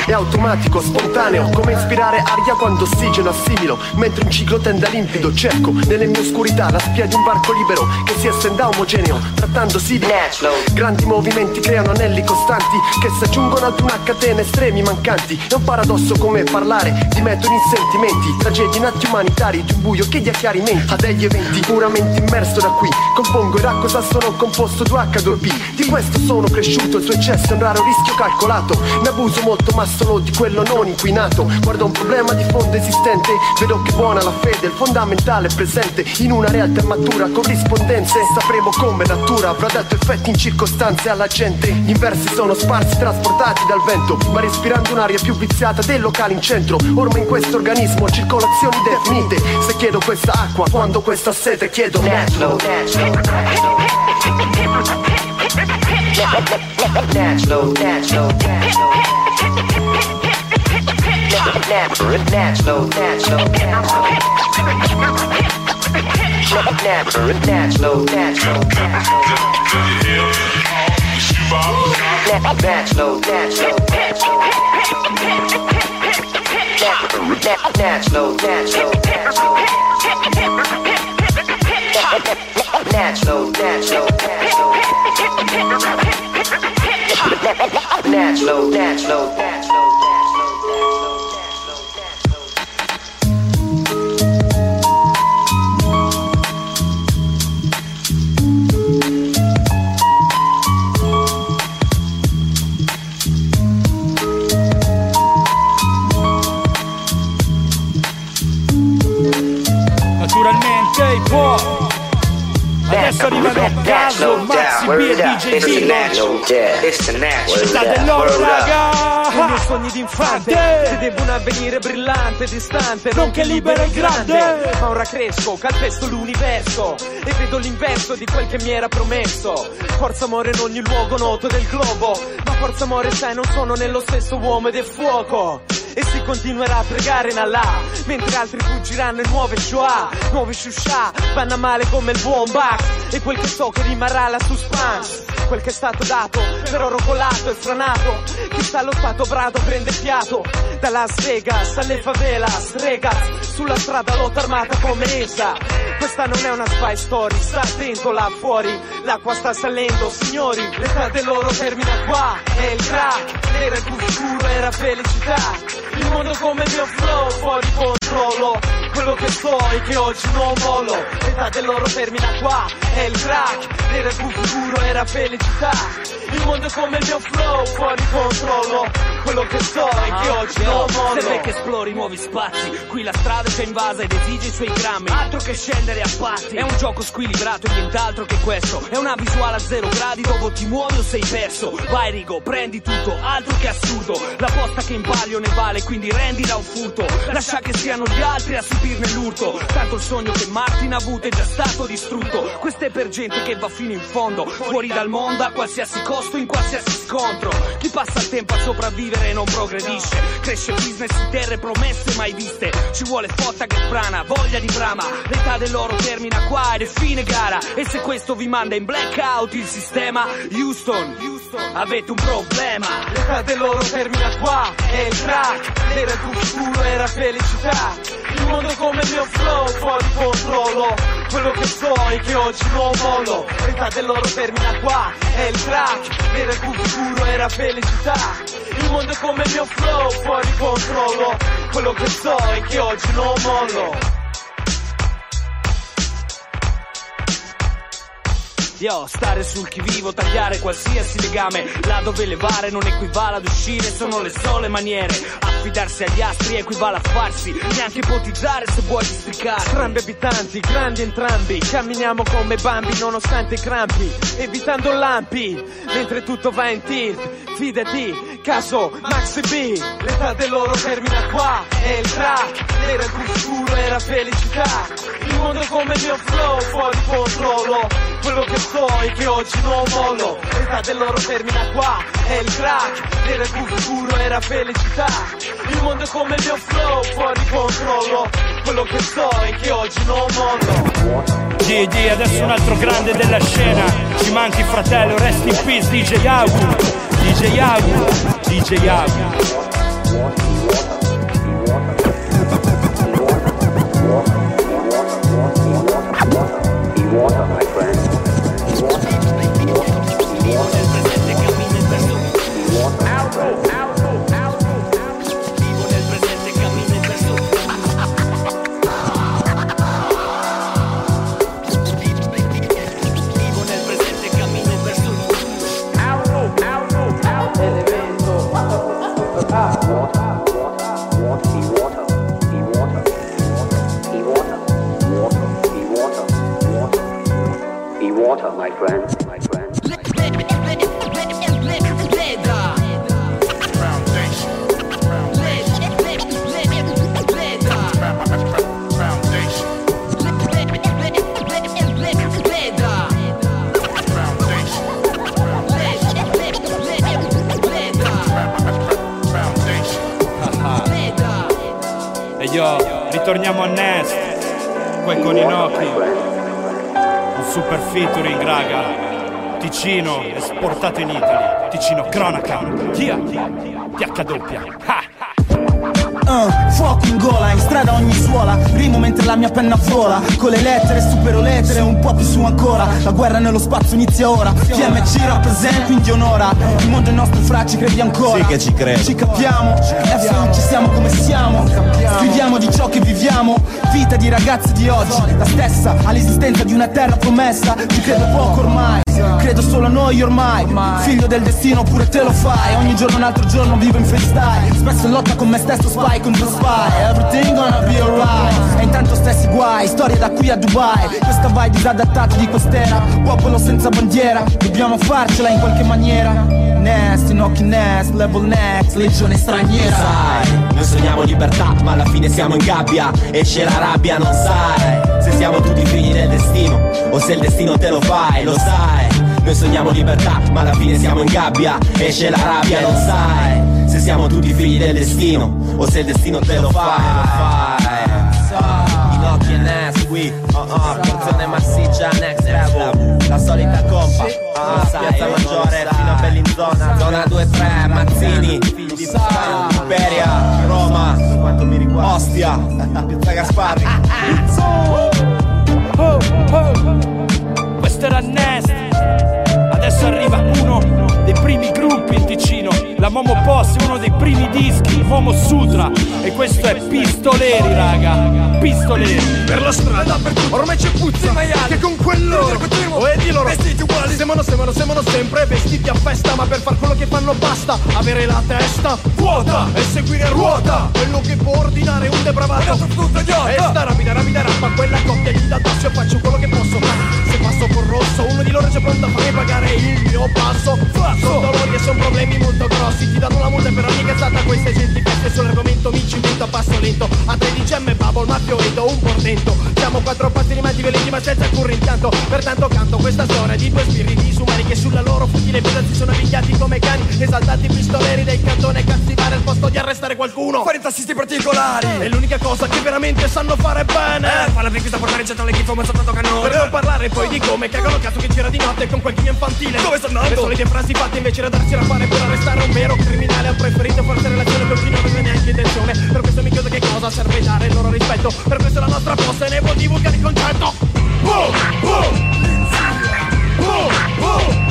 È automatico, spontaneo, come ispirare aria quando ossigeno assimilo. Mentre un ciclo tende a limpido, cerco nelle mie oscurità la spia di un varco libero Che si estenda omogeneo, trattandosi di Grandi movimenti creano anelli costanti Che si aggiungono ad una catena estremi mancanti. È un paradosso come parlare di metodi in sentimenti Tragedie in atti umanitari di un buio che dia chiarimenti. A degli eventi puramente immerso da qui Compongo e raccosa sono composto 2H2P Di questo sono cresciuto, il suo eccesso è un raro rischio calcolato. Ne abuso molto ma solo di quello non inquinato. Guardo un problema di fondo esistente Vedo che buona la fede, il fondamentale è presente. In una realtà matura, corrispondenze Sapremo come natura avrà dato effetti in circostanze alla gente. Gli inversi sono sparsi, trasportati dal vento Ma respirando un'aria più viziata del locale in centro. Ormai in questo organismo circolazioni definite. Se chiedo questa acqua, quando questa sete chiedo Dance low, dance low, dance low. Dance low, dance low, dance low. Dance low, dance low, dance low. Dance low, dance low, dance low. Dance low, dance low, dance low. Natural, natural, natural. Natural, natural, natural. Adesso arrivano a caso Maxi B e DJ Dino. natural, yeah. It's the natural. Città dell'oro, I miei raga. sogni d'infante Fante. Si devo un avvenire brillante, distante Non che libera il grande. Ma ora cresco, calpesto l'universo E vedo l'inverso di quel che mi era promesso Forza amore in ogni luogo noto del globo Ma forza amore sai non sono nello stesso uomo ed è fuoco e si continuerà a pregare in Allah Mentre altri fuggiranno in nuove Shoah Nuove Shusha Vanno a male come il buon Bax E quel che so che rimarrà la suspense Quel che è stato dato Per oro colato e stranato Chi sta allo stato brado prende fiato Da Las Vegas alle favelas Regas Sulla strada lotta armata come essa. Questa non è una spy story Sta attento là fuori L'acqua sta salendo Signori L'età dell'oro termina qua È il crack Era il futuro era felicità. Il mondo come il mio flow fuori controllo Quello che so è che oggi non mollo L'età dell'oro termina qua È il crack Era il futuro era felicità Il mondo come il mio flow fuori controllo Quello che so è che oggi non mollo Serve che esplori nuovi spazi Qui la strada c'è invasa ed esige i suoi grammi. Altro che scendere a patti. È un gioco squilibrato e nient'altro che questo. È una visuale a zero gradi dove ti muovi o sei perso. Vai Rigo, prendi tutto, altro che assurdo. La posta che in palio ne vale quindi rendila un furto. Lascia che siano gli altri a subirne l'urto. Tanto il sogno che Martin ha avuto è già stato distrutto. Questo è per gente che va fino in fondo Fuori dal mondo a qualsiasi costo in qualsiasi scontro. Chi passa il tempo a sopravvivere non progredisce. Cresce business in terre promesse mai viste. Ci vuole fotta che frana, voglia di brama. L'età dell'oro termina qua ed è fine gara. E se questo vi manda in blackout il sistema Houston, Houston avete un problema. L'età dell'oro termina qua È il crack. Era il tuo futuro era felicità. Il mondo come il mio flow fuori controllo. Quello che so è che oggi non mollo. L'età dell'oro termina qua È il crack Tuo futuro era felicità. Il mondo come il mio flow fuori controllo. Quello che so è che oggi non mollo Yo, stare sul chi vivo, tagliare qualsiasi legame. Là dove levare non equivale ad uscire, sono le sole maniere. Affidarsi agli astri equivale a farsi Neanche ipotizzare se vuoi districare Strambi abitanti, grandi entrambi Camminiamo come bambi nonostante i crampi Evitando lampi Mentre tutto va in tilt Fidati, caso Max B. L'età dell'oro termina qua È il crack Era il futuro, era felicità. Il mondo come il mio flow fuori controllo. Quello che so è che oggi non mollo. L'età dell'oro termina qua È il crack Era il futuro, era felicità. Il mondo come il mio flow fuori controllo. Quello che so è che oggi non mollo. GD, adesso un altro grande della scena. Ci manchi fratello, rest in peace, DJ Agu. DJ Agu, DJ Agu. Ritorniamo a Nest. Poi con Inoki. Un super featuring, raga. Ticino, esportato in Italia. Ticino cronaca. Chia, THW. Uh, fuoco in gola, in strada ogni suola. Rimo mentre la mia penna vola Con le lettere, supero lettere, un po' più su ancora. La guerra nello spazio inizia ora. TMC rappresenta, quindi onora. Il mondo è nostro fra, ci credi ancora? Sì che ci credo. Ci capiamo, F ci siamo come siamo. Scriviamo di ciò che viviamo. Vita di ragazzi di oggi La stessa, all'esistenza di una terra promessa. Ci credo poco ormai Credo solo a noi ormai. Figlio del destino pure te lo fai. Ogni giorno un altro giorno vivo in freestyle. Spesso in lotta con me stesso spy contro spy. Everything gonna be alright. E intanto stessi guai. Storie da qui a Dubai. Questa vai disadattata di costera. Popolo senza bandiera. Dobbiamo farcela in qualche maniera. Nest, ginocchi nest, level next Legione straniera. Sai, noi sogniamo libertà, ma alla fine siamo in gabbia. Esce la rabbia, non sai Se siamo tutti figli del destino O se il destino te lo fai, lo sai Noi sogniamo libertà, ma alla fine siamo in gabbia. Esce la rabbia, non sai. Se siamo tutti figli del destino O se il destino te lo fai, lo fai Ginocchi e Ness qui, uh uh, porzione massiccia, next level. La solita compa, uh, piazza maggiore fino a Bellinzona Zona 2-3, Mazzini, figli di Imperia, Roma, Ostia, Piazza Gasparri. *laughs* Questo era Nest. Adesso arriva uno dei primi gruppi in Ticino. La Momo Posse, uno dei primi dischi, Momo Sutra. E questo è Pistoleri, raga. Pistoleri. Per la strada, ormai c'è puzza Che con quell'oro O è di loro Vestiti uguali Sembrano, sembrano, sembrano sempre Vestiti a festa Ma per far quello che fanno basta Avere la testa vuota E seguire a ruota Quello che può ordinare un depravato E sta rapida, rapida rappa Quella coppia gli dà tasso E faccio quello che posso passo col rosso. Uno di loro è già pronto a farmi pagare il mio passo. Sono dolori e sono problemi molto grossi. Ti danno la multa per ogni cazzata. Queste gente pezze sull'argomento Mi ci metto a passo lento. A 13 M bubble Maffio e do un portento. Siamo quattro pazzi rimasti violenti ma senza alcun rimpianto Pertanto canto questa storia di due spiriti disumani Che sulla loro futile vita si sono avvigliati come cani Esaltati pistoleri del cantone Cazzivare al posto di arrestare qualcuno. Fare tassisti particolari. È l'unica cosa che veramente sanno fare bene. Eh, falla per questa portare in centro le chifo ma soltanto cannone. Per non parlare poi di come cagano cazzo che gira di notte con quel chino infantile. Dove sto andando? Le solite frasi fatte invece da darsi da fare per arrestare un vero criminale. Ho preferito forse relazione con chi non aveva neanche intenzione. Per questo mi chiedo che cosa serve dare il loro rispetto. Per questo la nostra posta e ne può divulgare il concetto. Boom Boom, boom Boom,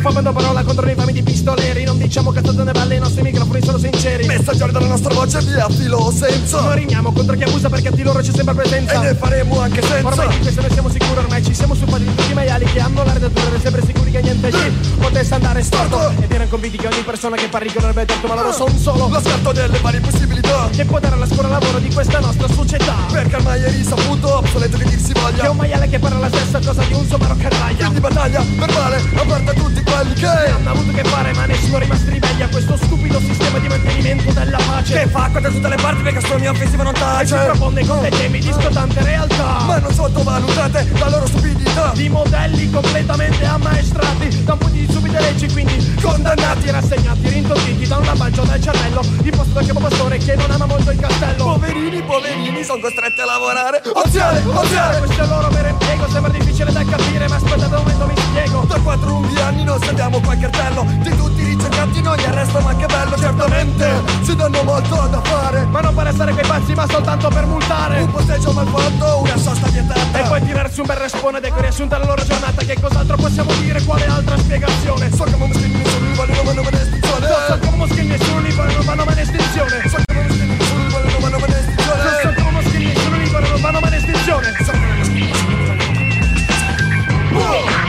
Bando parola contro le infami di pistoleri. Non diciamo cazzate ne valle, i nostri microfoni sono sinceri. Messaggeri della nostra voce via filo senza. Noi rimiamo contro chi abusa perché di loro c'è sempre presenza. E ne faremo anche senza. Ormai di questo ne siamo sicuri, ormai ci siamo stupati. Di tutti i maiali Che hanno la redatura e sempre sicuri che niente ci potesse andare storto. Ed erano convinti che ogni persona che parli con avrebbe detto Ma loro sono solo lo scarto delle varie possibilità. Che può dare alla scuola lavoro di questa nostra società. Perché ormai è risaputo, obsoleto che dir si voglia. Che è un maiale che parla la stessa cosa di un somaro canaglia Quindi battaglia verbale aperta a tutti quelli che hanno avuto che fare ma nessuno è rimasto ribelli a questo stupido sistema di mantenimento della pace. Che fa da tutte le parti perché solo mia offensiva non tace. E ci propone con dei temi di scottante realtà. Ma non sottovalutate la loro stupidità. Di modelli completamente ammaestrati. Da un punto di subite leggi quindi condannati. Rassegnati, rintontiti da una pancia del cervello. Imposto dal capo pastore che non ama molto il castello. Poverini, poverini, sono costretti a lavorare. Oziale, oziale. Questo è il loro vero impiego, sembra difficile da capire Ma aspettate un momento spiego Da quattro unghi anni non sentiamo quel cartello. Di tutti i ricercati non gli arrestano anche bello Certamente. Si danno molto da fare. Ma non per essere quei pazzi ma soltanto per multare. Un posteggio mal fatto, una sosta vietata. E poi tirarsi un bel respone ed ecco riassunta la loro giornata. Che cos'altro possiamo dire, quale altra spiegazione? So che moschini nessuno li vanno, non vanno in estinzione So che moschini nessuno li vanno, non vanno in estinzione So che moschini nessuno li vanno, non vanno in estinzione So che moschini nessuno li vanno, non vanno in estinzione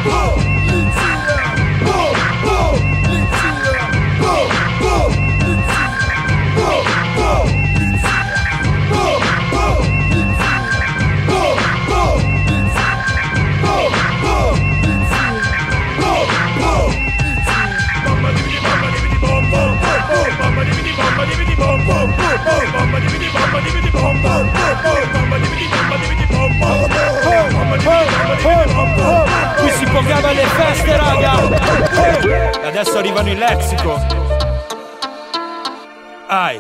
Whoa! Le feste, raga. E adesso arrivano in lexico. Ai.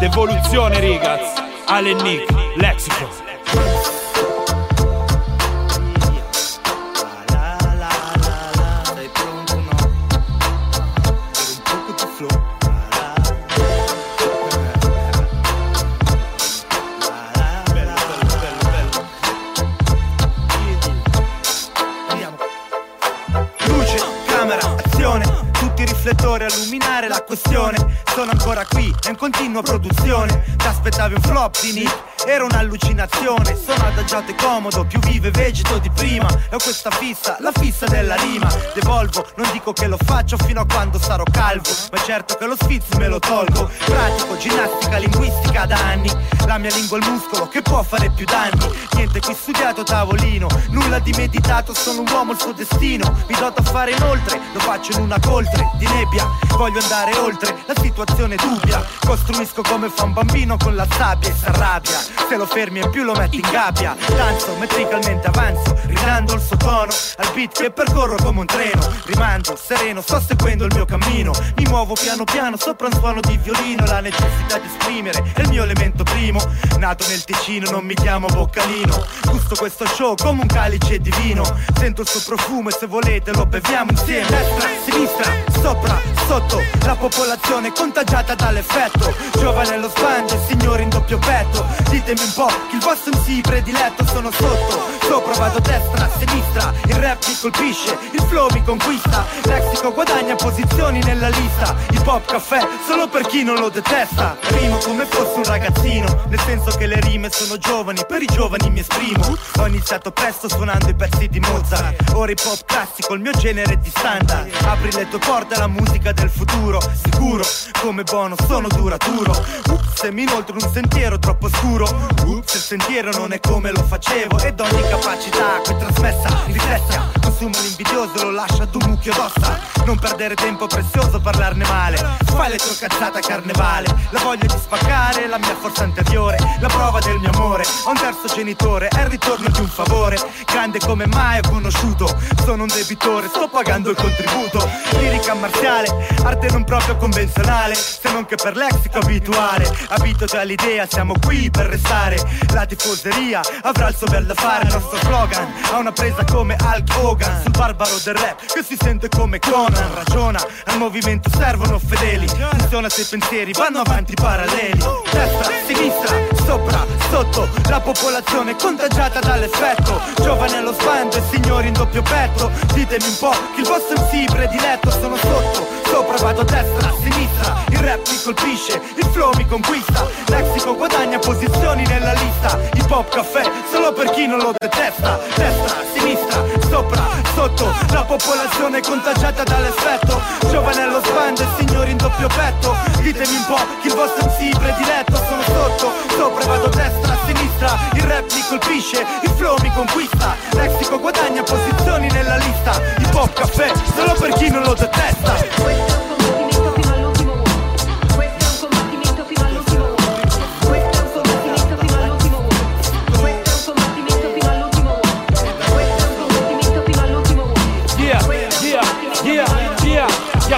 Devoluzione, rigaz. Allen Nick, Lexico. Ancora qui, è in continua produzione. Ti aspettavi un flop di Nick era un'allucinazione, sono adagiato e comodo, più vivo e vegeto di prima. E ho questa fissa, la fissa della rima. Devolvo, non dico che lo faccio fino a quando sarò calvo, ma certo che lo sfizio me lo tolgo. Pratico ginnastica linguistica da anni. La mia lingua è il muscolo che può fare più danni. Niente qui studiato tavolino, nulla di meditato, sono un uomo il suo destino. Mi doto a fare inoltre, lo faccio in una coltre di nebbia. Voglio andare oltre, la situazione è dubbia. Costruisco come fa un bambino con la sabbia e s'arrabbia. Se lo fermi e più lo metti in gabbia Danzo, metricalmente avanzo Ridando il suo tono Al beat che percorro come un treno Rimando, sereno, sto seguendo il mio cammino Mi muovo piano piano sopra un suono di violino La necessità di esprimere è il mio elemento primo Nato nel Ticino, non mi chiamo Boccalino Gusto questo show come un calice di vino Sento il suo profumo e se volete lo beviamo insieme Destra, sinistra, sopra, sotto La popolazione è contagiata dall'effetto Giovane allo sbando e signore in doppio petto Ditemi un po' chi il vostro MC prediletto sono sotto. Sopra vado destra, sinistra Il rap mi colpisce, il flow mi conquista. Lexico guadagna posizioni nella lista. Il pop caffè solo per chi non lo detesta. Rimo come fossi un ragazzino Nel senso che le rime sono giovani Per i giovani mi esprimo. Ho iniziato presto suonando i pezzi di Mozart. Ora hip hop classico, il mio genere di standard. Apri le tue porte alla musica del futuro Sicuro, come buono sono duraturo. Ups, se mi inoltro in un sentiero troppo scuro Ups, il sentiero non è come lo facevo Ed ogni capacità qui trasmessa, riflessa. Consumo l'invidioso, lo lascia ad un mucchio d'ossa. Non perdere tempo prezioso, parlarne male. Fai le tue cazzate a carnevale. La voglia di spaccare, la mia forza anteriore. La prova del mio amore. Ho un terzo genitore, è il ritorno di un favore. Grande come mai ho conosciuto. Sono un debitore, sto pagando il contributo. Lirica marziale, arte non proprio convenzionale. Se non che per lexico abituale. Abito già l'idea, siamo qui per restare La tifoseria avrà il suo bel da fare. Il nostro slogan ha una presa come Hulk Hogan. Sul barbaro del rap che si sente come Conan. Ragiona, al movimento servono fedeli. Funziona se i pensieri vanno avanti paralleli. Destra, sinistra, sopra, sotto. La popolazione è contagiata dall'effetto. Giovane allo sbando e signori in doppio petto. Ditemi un po' chi il vostro MC prediletto. Sono sotto, sopra vado a destra, a sinistra. Il rap mi colpisce, il flow mi conquista. Lexico guadagna posizioni nella lista Hip hop caffè, solo per chi non lo detesta. Destra, sinistra, sopra, sotto La popolazione è contagiata dall'effetto. Giovane allo sbando e signori in doppio petto. Ditemi un po' chi il vostro MC prediletto? Sono sotto, sopra vado destra, sinistra. Il rap mi colpisce, il flow mi conquista. Lexico guadagna posizioni nella lista. Hip hop caffè, solo per chi non lo detesta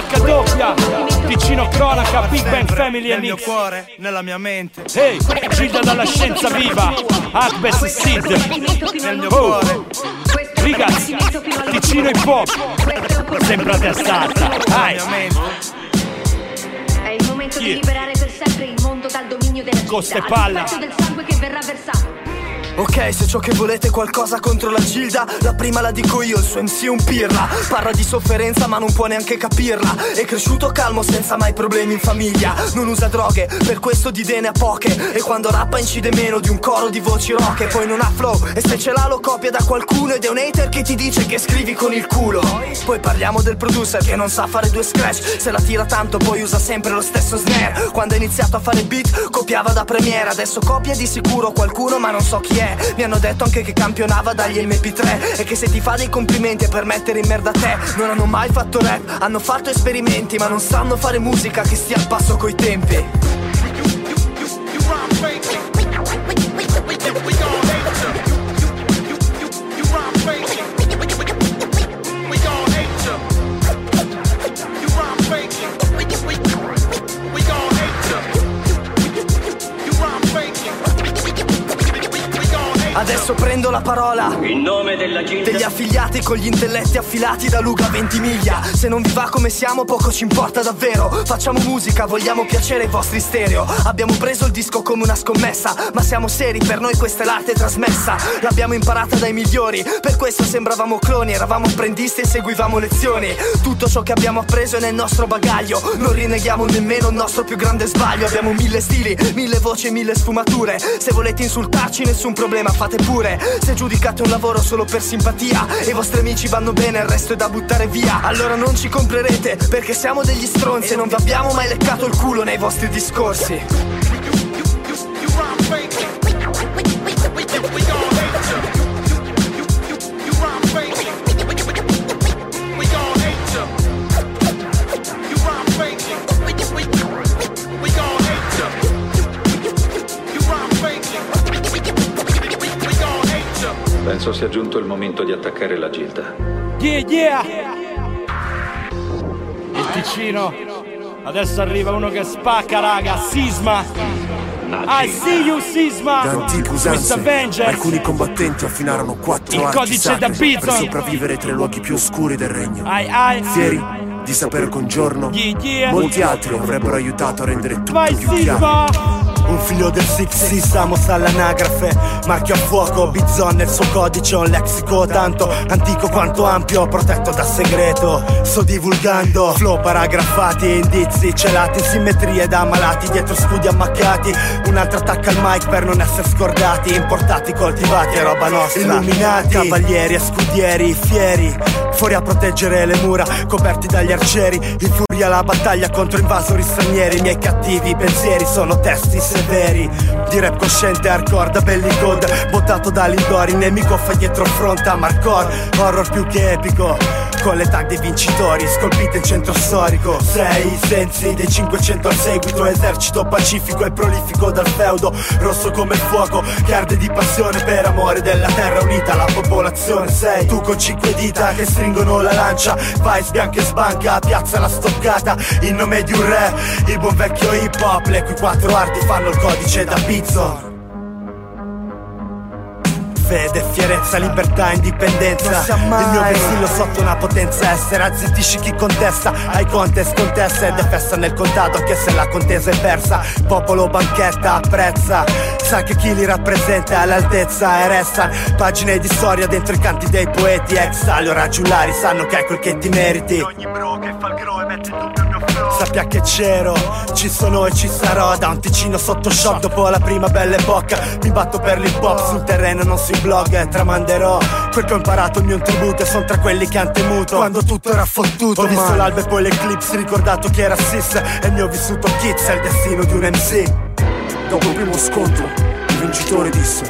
H Ticino Cronaca, Big Bang Family e Nel mio Nix cuore, nella mia mente. Ehi, Gilda dalla scienza viva, Akbes Sid Nel mio Oh, cuore ragazzi, Ticino Hip Hop Sempre a testa alta, vai È il momento di Yeah. liberare per sempre il mondo dal dominio della Costa città, e palla. del sangue che verrà versato. Ok, se ciò che volete è qualcosa contro la Gilda, la prima la dico io, il suo MC è un pirla. Parla di sofferenza ma non può neanche capirla. È cresciuto calmo senza mai problemi in famiglia. Non usa droghe, per questo di idee ne ha poche. E quando rappa incide meno di un coro di voci rock. E poi non ha flow, e se ce l'ha lo copia da qualcuno. Ed è un hater che ti dice che scrivi con il culo. Poi parliamo del producer che non sa fare due scratch. Se la tira tanto poi usa sempre lo stesso snare. Quando ha iniziato a fare beat, copiava da Premiere. Adesso copia di sicuro qualcuno ma non so chi è. Mi hanno detto anche che campionava dagli MP3 E che se ti fa dei complimenti è per mettere in merda te. Non hanno mai fatto rap, hanno fatto esperimenti Ma non sanno fare musica che stia al passo coi tempi de prendo la parola. In nome della gente degli affiliati con gli intelletti affilati da Luca 20 miglia Se non vi va come siamo poco ci importa davvero. Facciamo musica, vogliamo piacere ai vostri stereo. Abbiamo preso il disco come una scommessa Ma siamo seri, per noi questa è l'arte trasmessa. L'abbiamo imparata dai migliori Per questo sembravamo cloni, eravamo apprendisti e seguivamo lezioni. Tutto ciò che abbiamo appreso è nel nostro bagaglio Non rinneghiamo nemmeno il nostro più grande sbaglio. Abbiamo mille stili, mille voci e mille sfumature. Se volete insultarci nessun problema, fate pure Se giudicate un lavoro solo per simpatia E i vostri amici vanno bene, il resto è da buttare via. Allora non ci comprerete, perché siamo degli stronzi E non vi abbiamo mai leccato il culo nei vostri discorsi Penso sia giunto il momento di attaccare la Gilda. Yeah, yeah! Il Ticino. Adesso arriva uno che spacca, raga. Sisma. I see you, Sisma. Da antiche usanze, alcuni combattenti affinarono quattro Il codice da Bison. per sopravvivere tra i luoghi più oscuri del regno. Ai, ai. Fieri di sapere che un giorno Yeah, yeah. molti altri avrebbero aiutato a rendere tutto Vai, più chiaro. Un figlio del Six Sissamos all'anagrafe. Marchio a fuoco, Bizon nel suo codice Un lexico tanto antico quanto ampio Protetto da segreto. Sto divulgando Flow paragrafati, indizi celati Simmetrie da malati dietro scudi ammaccati Un'altra attacca al mic per non essere scordati Importati, coltivati, è roba nostra. Illuminati, cavalieri e scudieri fieri Fuori a proteggere le mura, coperti dagli arcieri In furia la battaglia contro invasori stranieri. I miei cattivi pensieri sono testi severi. Di rap cosciente hardcore da belly Votato da Lindori, nemico fa dietro fronte a Marcor. Horror più che epico con le tag dei vincitori scolpite in centro storico. Sei sensi dei 500 al seguito Esercito pacifico e prolifico dal feudo. Rosso come il fuoco che arde di passione Per amore della terra unita la popolazione. Sei tu con cinque dita che stringono la lancia Vai sbianca e sbanca, piazza la stoccata In nome di un re, il buon vecchio hip hop. Le cui quattro arti fanno il codice da pizzo Fede, fierezza, libertà, indipendenza. Il mio vessillo sotto una potenza. Estera Zittisci chi contesta. Ai contest contessa Ed è festa nel contato anche se la contesa è persa. Popolo banchetta, apprezza. Sa che chi li rappresenta è all'altezza e resta. Pagine di storia dentro i canti dei poeti Ex Salio, Raggiulari sanno che è quel che ti meriti. Ogni bro che fa il grow e mette in dubbio Sappia che c'ero, ci sono e ci sarò Da un ticino sotto shock dopo la prima bella epoca Mi batto per l'hip hop. Sul terreno non sui blog E tramanderò. Quel che ho imparato il mio tributo E son tra quelli che han temuto. Quando tutto era fottuto Ho visto l'alba e poi l'eclipse. Ricordato che era sis E il mio vissuto kids È il destino di un MC Dopo il primo scontro, il vincitore disse: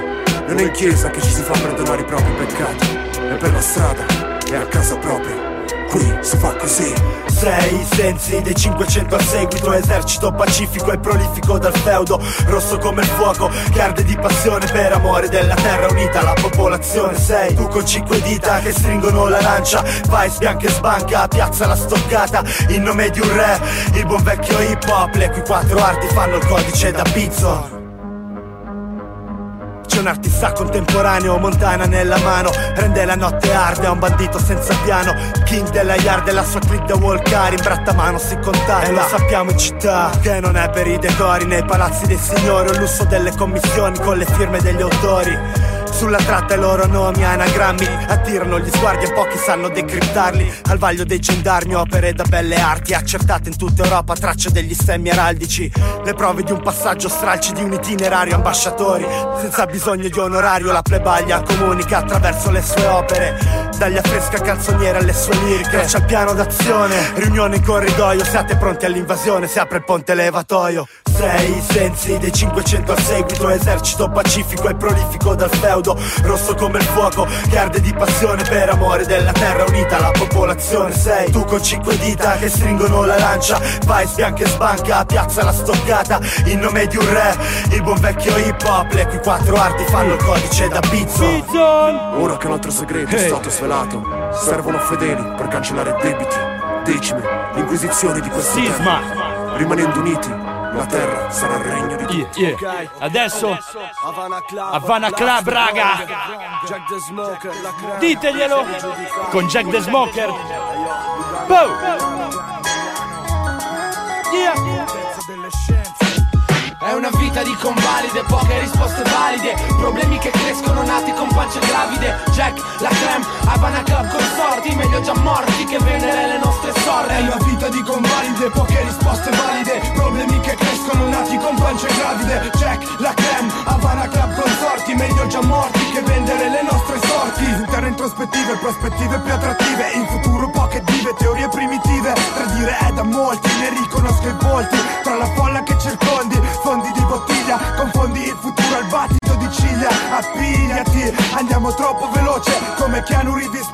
Non è in chiesa che ci si fa perdonare i propri peccati, è per la strada, è a casa propria. Qui si fa così. Sei sensi dei 500 al seguito Esercito pacifico e prolifico dal feudo Rosso come il fuoco che arde di passione Per amore della terra unita la popolazione Sei. Tu con cinque dita che stringono la lancia Vai sbianca e sbanca, piazza la stoccata In nome di un re, il buon vecchio hip hop Le cui quattro arti fanno il codice da pizzo c'è un artista contemporaneo, montana nella mano Rende la notte arde, è un bandito senza piano King della yard e la sua click da walkare In brattamano si contatta E lo sappiamo in città Che non è per i decori nei palazzi dei signori O lusso delle commissioni con le firme degli autori sulla tratta i loro nomi anagrammi. Attirano gli sguardi e pochi sanno decriptarli. Al vaglio dei gendarmi opere da belle arti Accertate in tutta Europa tracce degli stemmi araldici Le prove di un passaggio stralci di un itinerario ambasciatori. Senza bisogno di onorario la plebaglia comunica attraverso le sue opere. Dagli affresca canzoniere alle sue liriche il piano d'azione, riunione in corridoio Siate pronti all'invasione, si apre il ponte levatoio. Sei sensi dei 500 al seguito Esercito pacifico e prolifico dal feudo Rosso come il fuoco che arde di passione Per amore della terra unita la popolazione Sei. Tu con cinque dita che stringono la lancia Vai sbianca e sbanca, piazza la stoccata In nome di un re, il buon vecchio hip hop Le cui quattro arti fanno il codice da pizzo. Ora che un altro segreto è stato svelato, servono fedeli per cancellare debiti, decime, l'inquisizione di questo Sisma. Rimanendo uniti, La terra sarà il regno di tutti. Yeah, yeah. Adesso Havana Club, raga. Jack the Smoker, la. Diteglielo con Jack the Smoker. Boom. È una vita di convalide, poche risposte valide. Problemi che crescono nati con pance gravide. Jack, la creme, Havana Club consorti. Meglio già morti che vendere le nostre sorti. È una vita di convalide, poche risposte valide. Problemi che crescono nati con pance gravide. Jack, la creme, Havana Club consorti Meglio già morti che vendere le nostre sorti. In terra introspettive, prospettive più attrattive. In futuro poche dive, teorie primitive. Tradire è da molti, ne riconosco i volti. Tra la folla che circondi, fondi di bottiglia. Confondi il futuro al battito di ciglia. Appigliati, andiamo troppo veloce Come Keanu Reeves,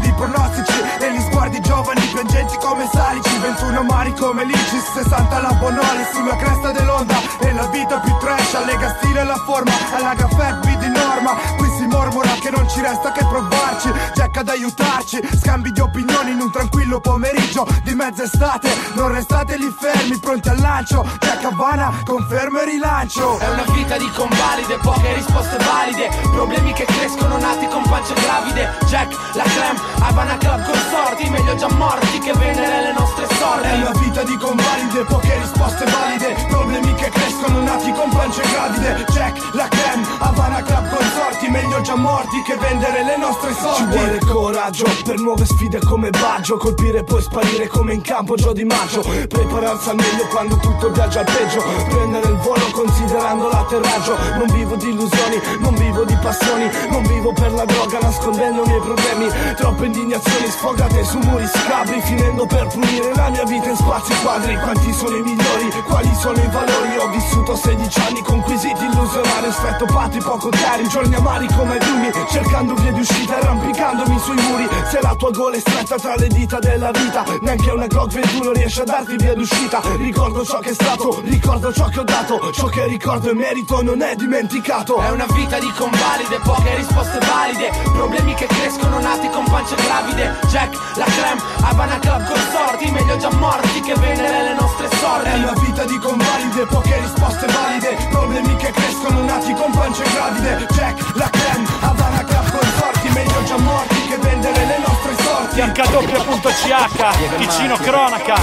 speedy pronostici E gli sguardi giovani, piangenti come salici 21 mari come licis, 60 la Bonoli Sulla cresta dell'onda e la vita più trash Allega stile e la forma, alla caffè qui di norma Qui si mormora che non ci resta che provarci Jack ad aiutarci, scambi di opinioni in un tranquillo pomeriggio Di mezza estate, non restate lì fermi, pronti al lancio Jack Havana, conferma e rilancio È una vita di convalide, poche risposte valide Problemi che crescono nati con pance gravide Jack, la creme, Havana Club consorti Meglio già morti che vendere le nostre sorti. È una vita di convalide, poche risposte valide. Problemi che crescono nati con pance gravide Jack, la creme, Havana Club consorti Meglio già morti che vendere le nostre sorti. Ci vuole coraggio per nuove sfide come Baggio. Colpire poi sparire come in campo Gio di Maggio. Prepararsi al meglio quando tutto viaggia al peggio. Prendere il volo considerando l'atterraggio. Non vivo di illusioni, non vivo di passioni. Non vivo per la droga nascondendo i miei problemi. Troppe indignazioni sfogate su muri scabri Finendo per pulire la mia vita in spazi quadri. Quanti sono i migliori, quali sono i valori? Ho vissuto 16 anni conquisiti illusionari Stretto patti poco chiari, giorni amari come fiumi Cercando vie di uscita, arrampicandomi sui muri. Se la tua gola è stretta tra le dita della vita Neanche una Glock 21 riesce a darti via d'uscita. Ricordo ciò che è stato, ricordo ciò che ho dato Ciò che ricordo e merito non è dimenticato. È una vita di convalide, poche risposte valide. Problemi che crescono nati con pance gravide. Jack, la creme, Havana Club consorti Meglio già morti che vendere le nostre sorti È una vita di convalide, poche risposte valide. Problemi che crescono nati con pance gravide. Jack, la creme, Havana Club consorti Meglio già morti che vendere le nostre sorti. HW.ch Ticino Cronaca.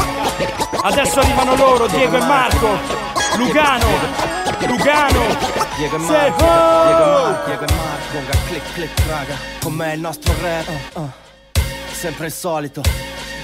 Adesso arrivano loro Diego e Marco. Lugano Lugano. Diego e Marco! Diego e Marco, Diego e Marco, click click raga, con me il nostro rap, uh, uh. sempre il solito,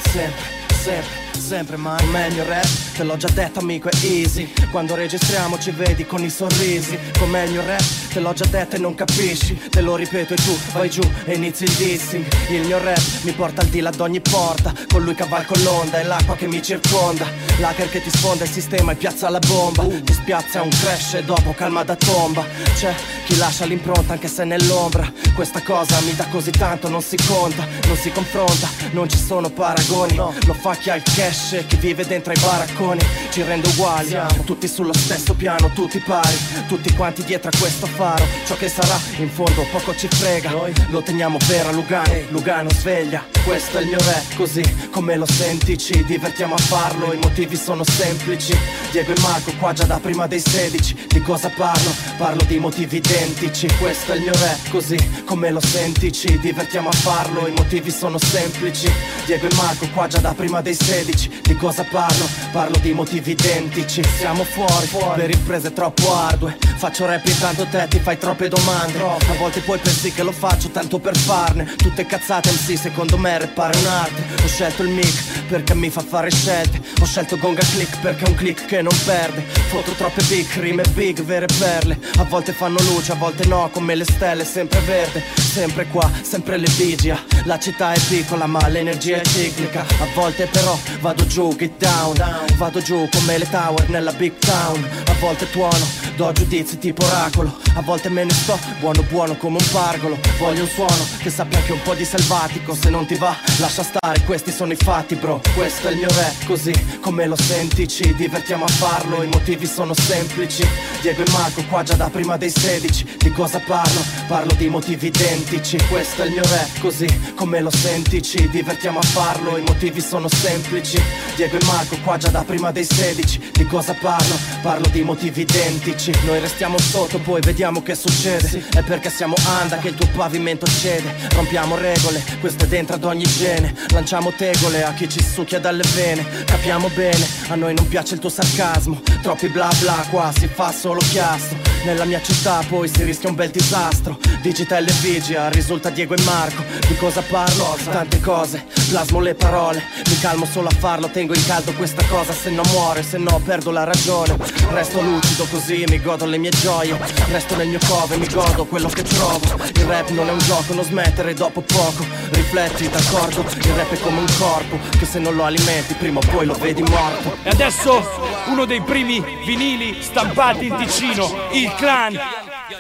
sempre, sempre, sempre ma con me il mio rap, te l'ho già detto amico è easy, quando registriamo ci vedi con i sorrisi, con me il mio rap, te l'ho già detto e non capisci, te lo ripeto e tu vai giù e inizi il dissing, il mio rap mi porta al di là d'ogni porta, con lui cavalco l'onda è l'acqua che mi circonda, l'hacker che ti sfonda il sistema e piazza la bomba, ti spiazza un crash e dopo calma da tomba, c'è chi lascia l'impronta anche se è nell'ombra, questa cosa mi dà così tanto non si conta, non si confronta, non ci sono paragoni, lo fa chi ha il cash e chi vive dentro ai baracconi, ci rende uguali, siamo tutti sullo stesso piano, tutti pari, tutti quanti dietro a questo faro, ciò che sarà in fondo poco ci frega, lo teniamo vero a Lugano, Lugano sveglia, questo è il mio rap, così come lo senti ci divertiamo a farlo, i motivi sono semplici, Diego e Marco qua già da prima dei 16, di cosa parlo? Parlo di motivi identici, questo è il mio rap, così come lo senti ci divertiamo a farlo, i motivi sono semplici, Diego e Marco qua già da prima dei 16, di cosa parlo? Parlo di motivi identici, siamo fuori, per imprese troppo ardue, faccio rap intanto te ti fai troppe domande, a volte poi pensi che lo faccio tanto per farne, tutte cazzate MC secondo me rappare è un'arte, ho scelto il mic perché mi fa fare scelte, ho scelto Gonga Click perché è un click che non perde, foto troppe big, rime big, vere perle, a volte fanno luce, a volte no, come le stelle, sempre verde, sempre qua, sempre l'effigia, la città è piccola ma l'energia è ciclica, a volte però vado giù, get down, vado giù come le tower nella big town, a volte tuono do giudizi tipo oracolo. A volte me ne sto buono buono come un pargolo. Voglio un suono che sappia anche un po' di selvatico. Se non ti va lascia stare, questi sono i fatti bro. Questo è il mio rap, così come lo senti. Ci divertiamo a farlo, i motivi sono semplici. Diego e Marco qua già da prima dei 16 Di cosa parlo? Parlo di motivi identici. Questo è il mio rap, così come lo senti. Ci divertiamo a farlo, i motivi sono semplici Diego e Marco qua già da prima dei 16 Di cosa parlo? Parlo di motivi identici. Noi restiamo sotto, poi vediamo che succede. È perché siamo anda che il tuo pavimento cede. Rompiamo regole, questo è dentro ad ogni gene. Lanciamo tegole a chi ci succhia dalle vene. Capiamo bene, a noi non piace il tuo sarcasmo. Troppi bla bla qua si fa solo chiastro Nella mia città poi si rischia un bel disastro. Digital e vigia, risulta Diego e Marco. Di cosa parlo? Tante cose, plasmo le parole. Mi calmo solo a farlo, tengo in caldo questa cosa Se no muore, se no perdo la ragione. Resto lucido così, mi godo le mie gioie. Resto nel mio cove, mi godo quello che trovo. Il rap non è un gioco, non smettere dopo poco. Rifletti, d'accordo? Il rap è come un corpo Che se non lo alimenti prima o poi lo vedi morto. E adesso uno dei primi vinili stampati in Ticino, il clan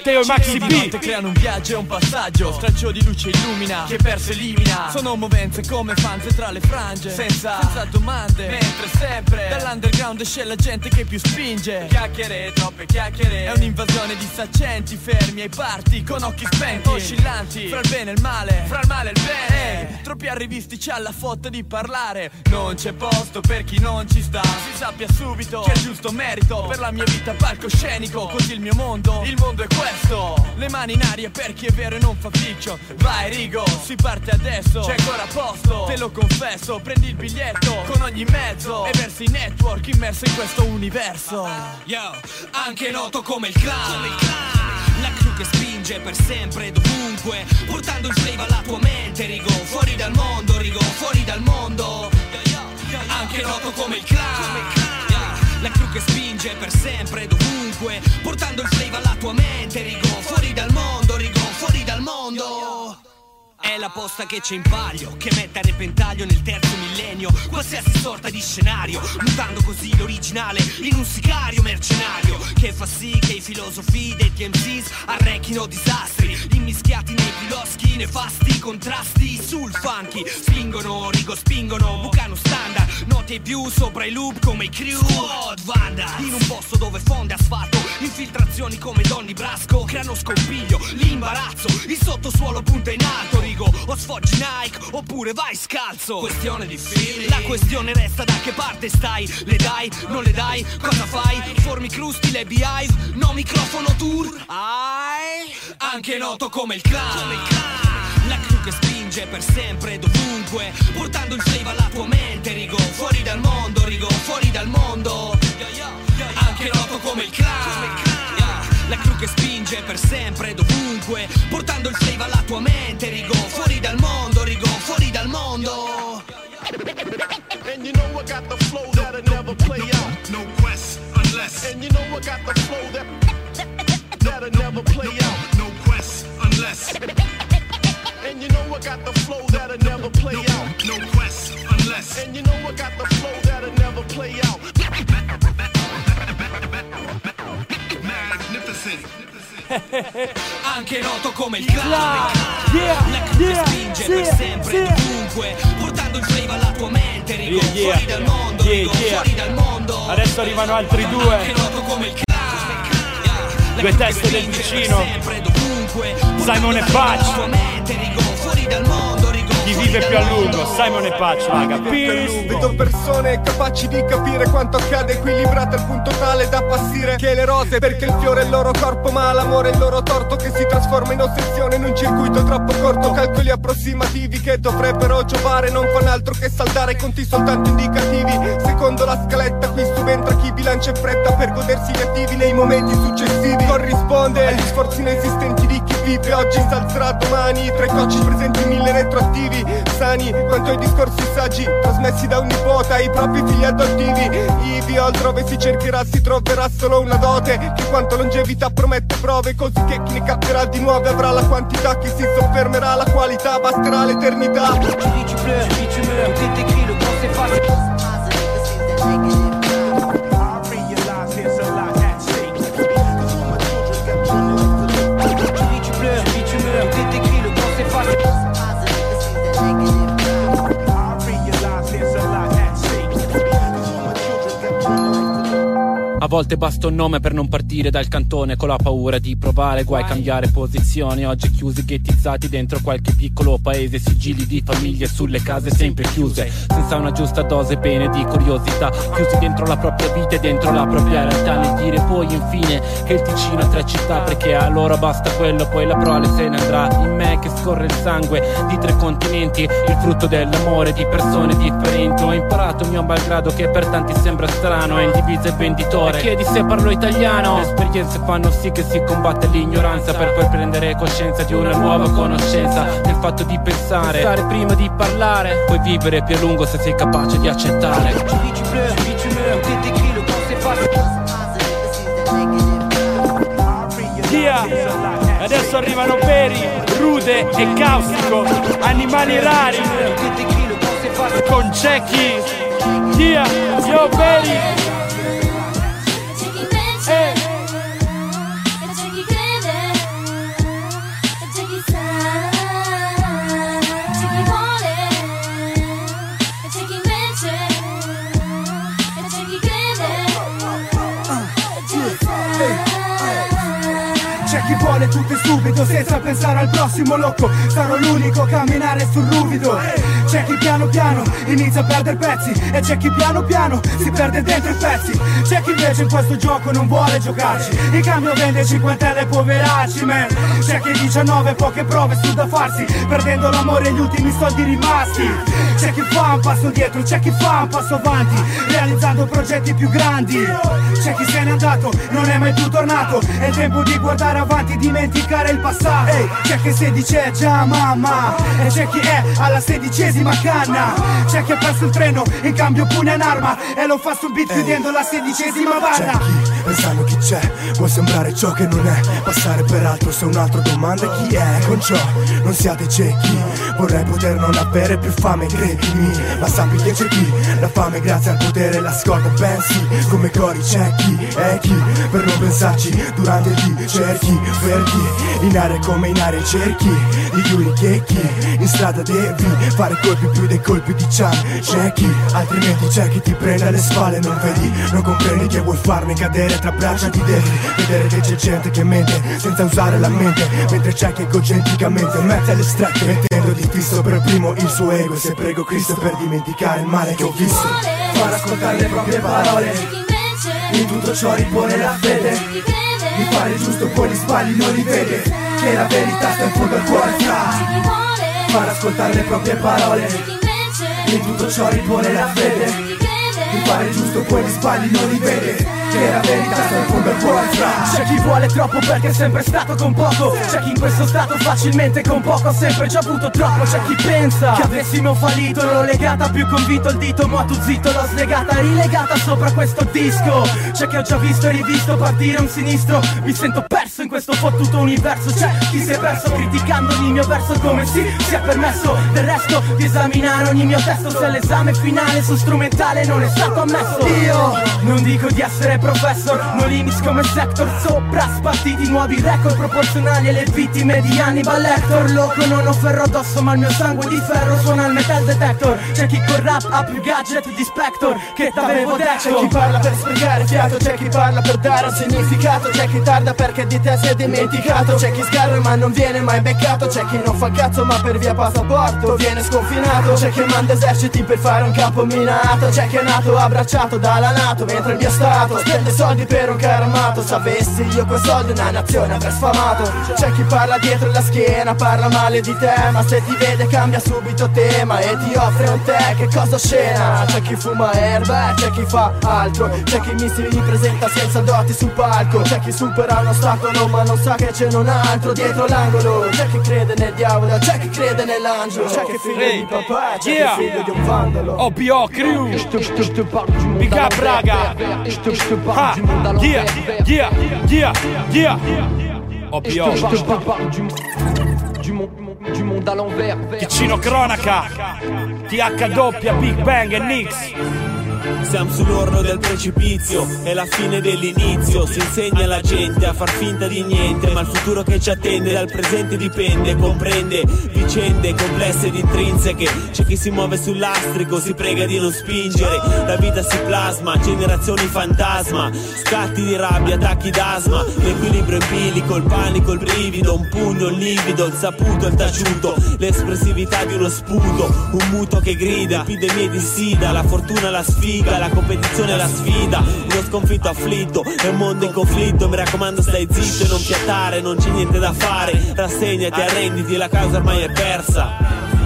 Teo e Maxi Di B. notte creano un viaggio e un passaggio. Straccio di luce illumina Che perso elimina. Sono movenze come fanze tra le frange Senza, senza domande. Mentre sempre Dall'underground esce la gente che più spinge. Chiacchiere, troppe chiacchiere. È un'invasione di saccenti Fermi ai parti con occhi spenti. Oscillanti Fra il bene e il male Fra il male e il bene. Troppi arrivisti c'ha la fotta di parlare. Non c'è posto per chi non ci sta. Si sappia subito Che è giusto merito. Per la mia vita palcoscenico Così il mio mondo. Il mondo è questo? Le mani in aria per chi è vero e non fa fiction Vai Rigo, si parte adesso. C'è ancora posto, te lo confesso. Prendi il biglietto con ogni mezzo E versi in network immerso in questo universo. Yo, anche noto come il clan. La crew che spinge per sempre e dovunque Portando il flave alla tua mente Rigo. Fuori dal mondo Rigo Fuori dal mondo. Anche noto come il clan La crew che spinge per sempre dovunque Portando il flave alla tua mente Rigo Fuori dal mondo Rigo Fuori dal mondo è la posta che c'è in palio, che mette a repentaglio nel terzo millennio. Qualsiasi sorta di scenario, mutando così l'originale in un sicario mercenario. Che fa sì che i filosofi dei TMCs arrechino disastri, immischiati nei piloschi nefasti contrasti. Sul funky, spingono, rigo spingono, bucano standard, noti ai più sopra i loop come i crew, squad Vanda, in un posto dove fonde asfalto, infiltrazioni come Donny Brasco, creano scompiglio, l'imbarazzo, il sottosuolo punta in alto, rigo, o sfoggi Nike, oppure vai scalzo. Questione di feeling. La questione resta da che parte stai, le dai, non le dai, cosa fai? Formi crusti, le beehive, no microfono tour. Ai, anche noto come il clan. La crew che spinge per sempre e dovunque, portando il flave alla tua mente, rigo, fuori dal mondo, rigo, fuori dal mondo. Anche noto come il clan. La crew che spinge per sempre dovunque Portando il flave alla tua mente Rigo fuori dal mondo, Rigo fuori dal mondo And you know I got the flow that'll never play out. No quest unless. And you know I got the flow that that'll never play out. No quest unless. And you know I got the flow that'll never play out. No quest unless. And you know I got the flow that'll never play out. *laughs* Anche noto come il clan La crew che spinge per sempre e dovunque Portando il flave alla tua mente Rigo Yeah, yeah. fuori dal mondo, Yeah, Rigo yeah. fuori dal mondo Adesso arrivano altri Anche due. noto come il clan Due teste del vicino. Simon e Patch. fuori dal mondo, Rigo Chi vive più a lungo? Simon e Patch, raga. Peace. Vedo persone capaci di capire quanto accade equilibrate al punto tale da appassire Che le rose perché il fiore è il loro corpo ma l'amore è il loro torto Che si trasforma in ossessione in un circuito troppo corto Calcoli approssimativi che dovrebbero giovare Non fanno altro che saldare conti soltanto indicativi Secondo la scaletta qui subentra chi bilancia in fretta Per godersi gli attivi nei momenti successivi Corrisponde agli sforzi inesistenti di chi vive Oggi si alzerà domani Tre cocci presenti mille retroattivi Sani quanto ai discorsi saggi Trasmessi da un nipote ai propri figli adottivi. Ivi altrove si cercherà si troverà solo una dote Che quanto longevità promette prove Così che chi ne capterà di nuove avrà la quantità Chi si soffermerà la qualità basterà l'eternità volte basta un nome per non partire dal cantone con la paura di provare guai cambiare posizione. Oggi chiusi ghettizzati dentro qualche piccolo paese, sigilli di famiglie sulle case sempre chiuse, senza una giusta dose bene di curiosità, chiusi dentro la propria vita e dentro la propria realtà. Nel dire poi infine che il Ticino ha tre città perché a loro basta quello, poi la prole se ne andrà. In me che scorre il sangue di tre continenti, il frutto dell'amore di persone differenti. Ho imparato mio malgrado che per tanti sembra strano, è indiviso e venditore. Chiedi se parlo italiano. Le esperienze fanno sì che si combatte l'ignoranza per poi prendere coscienza di una nuova conoscenza. Del fatto di pensare, pensare prima di parlare, puoi vivere più a lungo se sei capace di accettare. Via! Adesso arrivano Peri, Rude e Caustico, animali rari. Con Cecchi. Via! Yo Peri! Vuole e subito senza pensare al prossimo loco Sarò l'unico a camminare sul ruvido C'è chi piano piano inizia a perdere pezzi E c'è chi piano piano si perde dentro i pezzi. C'è chi invece in questo gioco non vuole giocarci. In cambio vende cinquantelle poveracci man. C'è chi 19 poche prove su da farsi Perdendo l'amore e gli ultimi soldi rimasti. C'è chi fa un passo dietro, c'è chi fa un passo avanti Realizzando progetti più grandi. C'è chi se n'è andato, non è mai più tornato È il tempo di guardare avanti, dimenticare il passato. Ehi, C'è chi si dice già mamma E c'è chi è alla sedicesima canna. C'è chi ha perso il treno, in cambio pugna un'arma E lo fa sul beat chiudendo la sedicesima barra. chi, pensando chi c'è, vuoi sembrare ciò che non è Passare per altro se un altro domanda chi è. Con ciò non siate ciechi Vorrei poter non avere più fame, credimi. Ma sappi che c'è chi, la fame grazie al potere la scorda Pensi come cori c'è chi, è chi? Per non pensarci durante il cerchi Ferchi, in aria come in aria cerchi Di Yuri Checchi, in strada devi Fare colpi più dei colpi di Chan C'è chi, altrimenti c'è chi ti prende alle spalle Non vedi, non comprendi che vuoi farmi cadere tra braccia di devi Vedere che c'è gente che mente senza usare la mente Mentre c'è chi egocentricamente mette alle strette Mettendo di fisso per primo il suo ego. Se prego Cristo per dimenticare il male che ho visto Far ascoltare le proprie parole. In tutto ciò ripone la fede. Di fare giusto poi gli sbagli non li vede. Che la verità sta in fondo al cuore fra Far ascoltare le proprie parole. In tutto ciò ripone la fede. fare il giusto poi gli sbagli non li vede Che la verità sta in fondo al cuore fra. C'è chi vuole troppo perché è sempre stato con poco. C'è chi in questo stato facilmente con poco ha sempre già avuto troppo. C'è chi pensa che avessimo fallito L'ho legata più convinto il dito Ma tu zitto l'ho slegata rilegata sopra questo disco. C'è chi ho già visto e rivisto partire un sinistro. Mi sento perso in questo fottuto universo. C'è chi si è perso criticando ogni mio verso Come si si è permesso del resto di esaminare ogni mio testo. Se l'esame finale su strumentale non è stato ammesso. Io non dico di essere professor No limits come sector Sopra spartiti nuovi record proporzionali alle vittime di Hannibal Lecter. Loco non ho ferro addosso ma il mio sangue di ferro suona il metal detector. C'è chi col rap ha più gadget di Spector Che t'avevo detto. C'è chi parla per sprecare fiato, c'è chi parla per dare un significato. C'è chi tarda perché di te si è dimenticato. C'è chi sgarra ma non viene mai beccato. C'è chi non fa cazzo ma per via passaporto viene sconfinato. C'è chi manda eserciti per fare un campo minato. C'è chi è nato abbracciato dalla Nato Mentre il mio stato spende soldi per un caro armato Sapessi io quei soldi una nazione avrei sfamato C'è chi parla dietro la schiena, parla male di te Ma se ti vede cambia subito tema E ti offre un tè, che cosa scena C'è chi fuma erba, e c'è chi fa altro C'è chi mi si ripresenta senza doti sul palco C'è chi supera un ostacolo ma non sa che c'è un altro dietro l'angolo C'è chi crede nel diavolo, c'è chi crede nell'angelo C'è chi è figlio di papà, c'è chi Yeah. è figlio di un vandalo OBO Crew Big up raga Ah, yeah, yeah, yeah, yeah OBO Du monde à l'envers. Ticino Cronaca. THW, Big Bang e Nix Siamo sull'orlo del precipizio, è la fine dell'inizio. Si insegna alla gente a far finta di niente, ma il futuro che ci attende dal presente dipende, comprende vicende complesse ed intrinseche. C'è chi si muove sull'astrico, si prega di non spingere. La vita si plasma, generazioni fantasma, scatti di rabbia, attacchi d'asma, l'equilibrio in bilico, il panico, il brivido, un pugno, il livido, il saputo, il taciuto, l'espressività di uno sputo, un muto che grida, epidemie di sida, la fortuna la sfiga, la competizione la sfida, uno sconfitto afflitto, è un mondo in conflitto, mi raccomando stai zitto e non fiatare, non c'è niente da fare, rassegnati, arrenditi, la causa ormai è persa.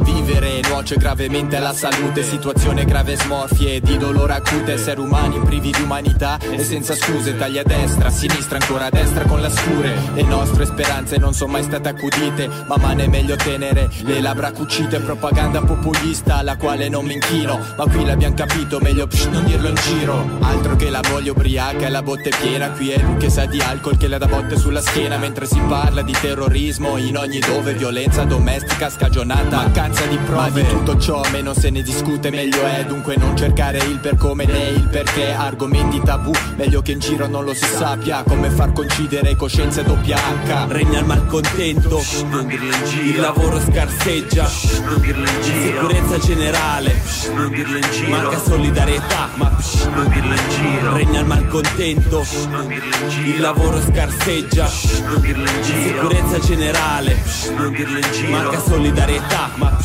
Vivere nuoce gravemente alla salute Situazione grave smorfie di dolore acute Esseri umani privi di umanità e senza scuse Tagli a destra, a sinistra, ancora a destra con la scure. Le nostre speranze non sono mai state accudite Ma mano è meglio tenere le labbra cucite Propaganda populista alla quale non mi inchino Ma qui l'abbiamo capito, meglio psh, non dirlo in giro. Altro che la voglia ubriaca e la botte piena Qui è lui che sa di alcol che le dà botte sulla schiena Mentre si parla di terrorismo in ogni dove Violenza domestica scagionata Mancanza di prove Ma di tutto ciò meno se ne discute meglio è Dunque non cercare il per come né il perché Argomenti tabù, meglio che in giro non lo si sappia Come far coincidere coscienze doppia H Regna il malcontento, non dirlo in giro. Il lavoro scarseggia, non dirlo in giro. Sicurezza generale, non dirlo in giro. Manca solidarietà, ma non dirlo in giro. Regna il malcontento, non dirlo in giro. Il lavoro scarseggia, non dirlo in giro. Sicurezza generale, non dirlo in giro. Manca solidarietà, ma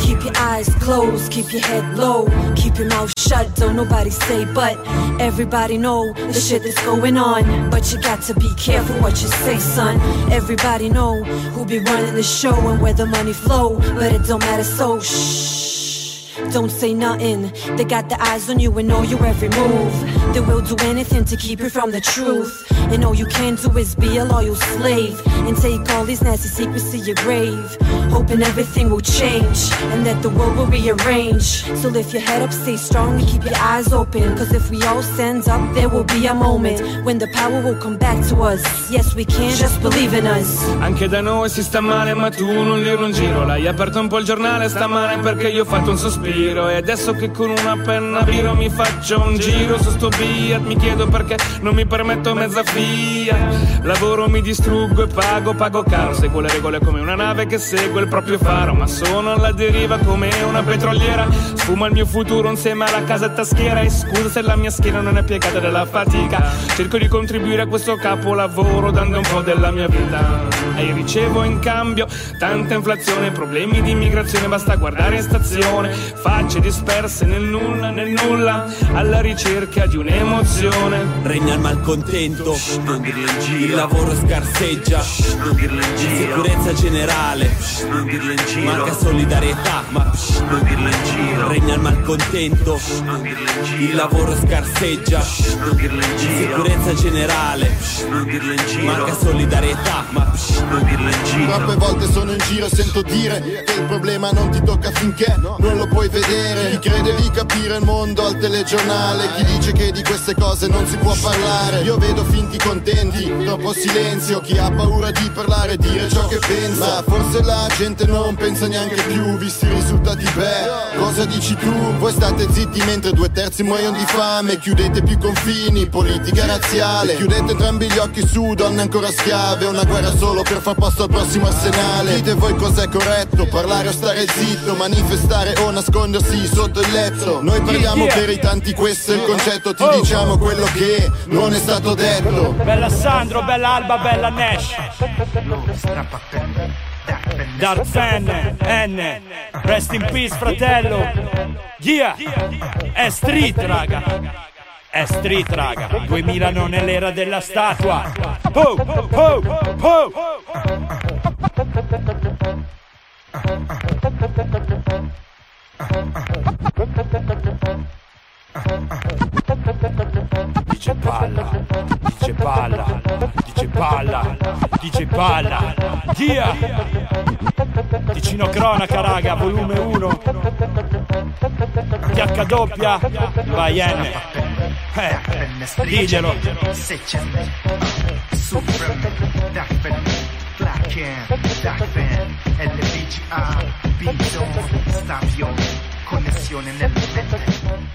Keep your eyes closed, keep your head low, keep your mouth shut, don't nobody say but. Everybody know the shit that's going on, but you got to be careful what you say, son. Everybody know who be running the show and where the money flow, but it don't matter so shh. Don't say nothing. They got the eyes on you and know your every move. They will do anything to keep you from the truth. And all you can do is be a loyal slave and take all these nasty secrets to your grave. Hoping everything will change and that the world will rearrange. So lift your head up, stay strong, and keep your eyes open. Cause if we all stand up, there will be a moment when the power will come back to us. Yes, we can, just believe in us. Anche da noi si sta male ma tu non dirlo in giro L'hai aperto un po' il giornale stamane perché io ho fatto un sospiro E adesso che con una penna biro mi faccio un giro su sto Fiat. Mi chiedo perché non mi permetto mezza fia Lavoro, mi distruggo e pago, pago caro. Seguo le regole come una nave che segue il proprio faro. Ma sono alla deriva come una petroliera. Sfuma il mio futuro insieme alla casetta schiera E scusa se la mia schiena non è piegata dalla fatica. Cerco di contribuire a questo capolavoro dando un po' della mia vita. E ricevo in cambio tanta inflazione Problemi di immigrazione, basta guardare in stazione Facce disperse nel nulla, nel nulla Alla ricerca di un'emozione Regna il malcontento, non dirlo in giro. Il lavoro scarseggia, non dirlo in giro. Sicurezza generale, non dirlo in giro. Manca solidarietà, ma non dirlo in giro. Regna il malcontento, non dirlo in giro. Il lavoro scarseggia, non dirlo in giro. Sicurezza generale, non dirlo in giro. Manca solidarietà, ma non dirlo in giro. Troppe volte sono in giro e sento dire che il problema non ti tocca finché non lo puoi vedere. Chi crede di capire il mondo al telegiornale, chi dice che di queste cose non si può parlare. Io vedo finti contenti, troppo silenzio, chi ha paura di parlare e dire ciò che pensa. Ma forse la gente non pensa neanche più, visti i risultati, beh, cosa dici tu? Voi state zitti mentre due terzi muoiono di fame, chiudete più confini, politica razziale. Chiudete entrambi gli occhi su donne ancora schiave, una guerra solo per far posto al prossimo arsenale. Dite voi cos'è corretto, parlare o stare zitto, manifestare o nascondersi sotto il letto. Noi parliamo per i tanti, questo è il concetto, ti diciamo quello che non è stato detto. Bella Sandro, bella Alba, bella Nash. Dark Fan, N. Rest in peace fratello. Yeah È street raga. È street raga. 2000 non è l'era della statua. Oh, oh, oh Dice palla, dice palla, dice palla, dice palla. Dia! Ticino cronaca, raga, volume 1. TH vai N. Eh, diglielo. LBGA, Bison, Stop Yo, connessione nella mente.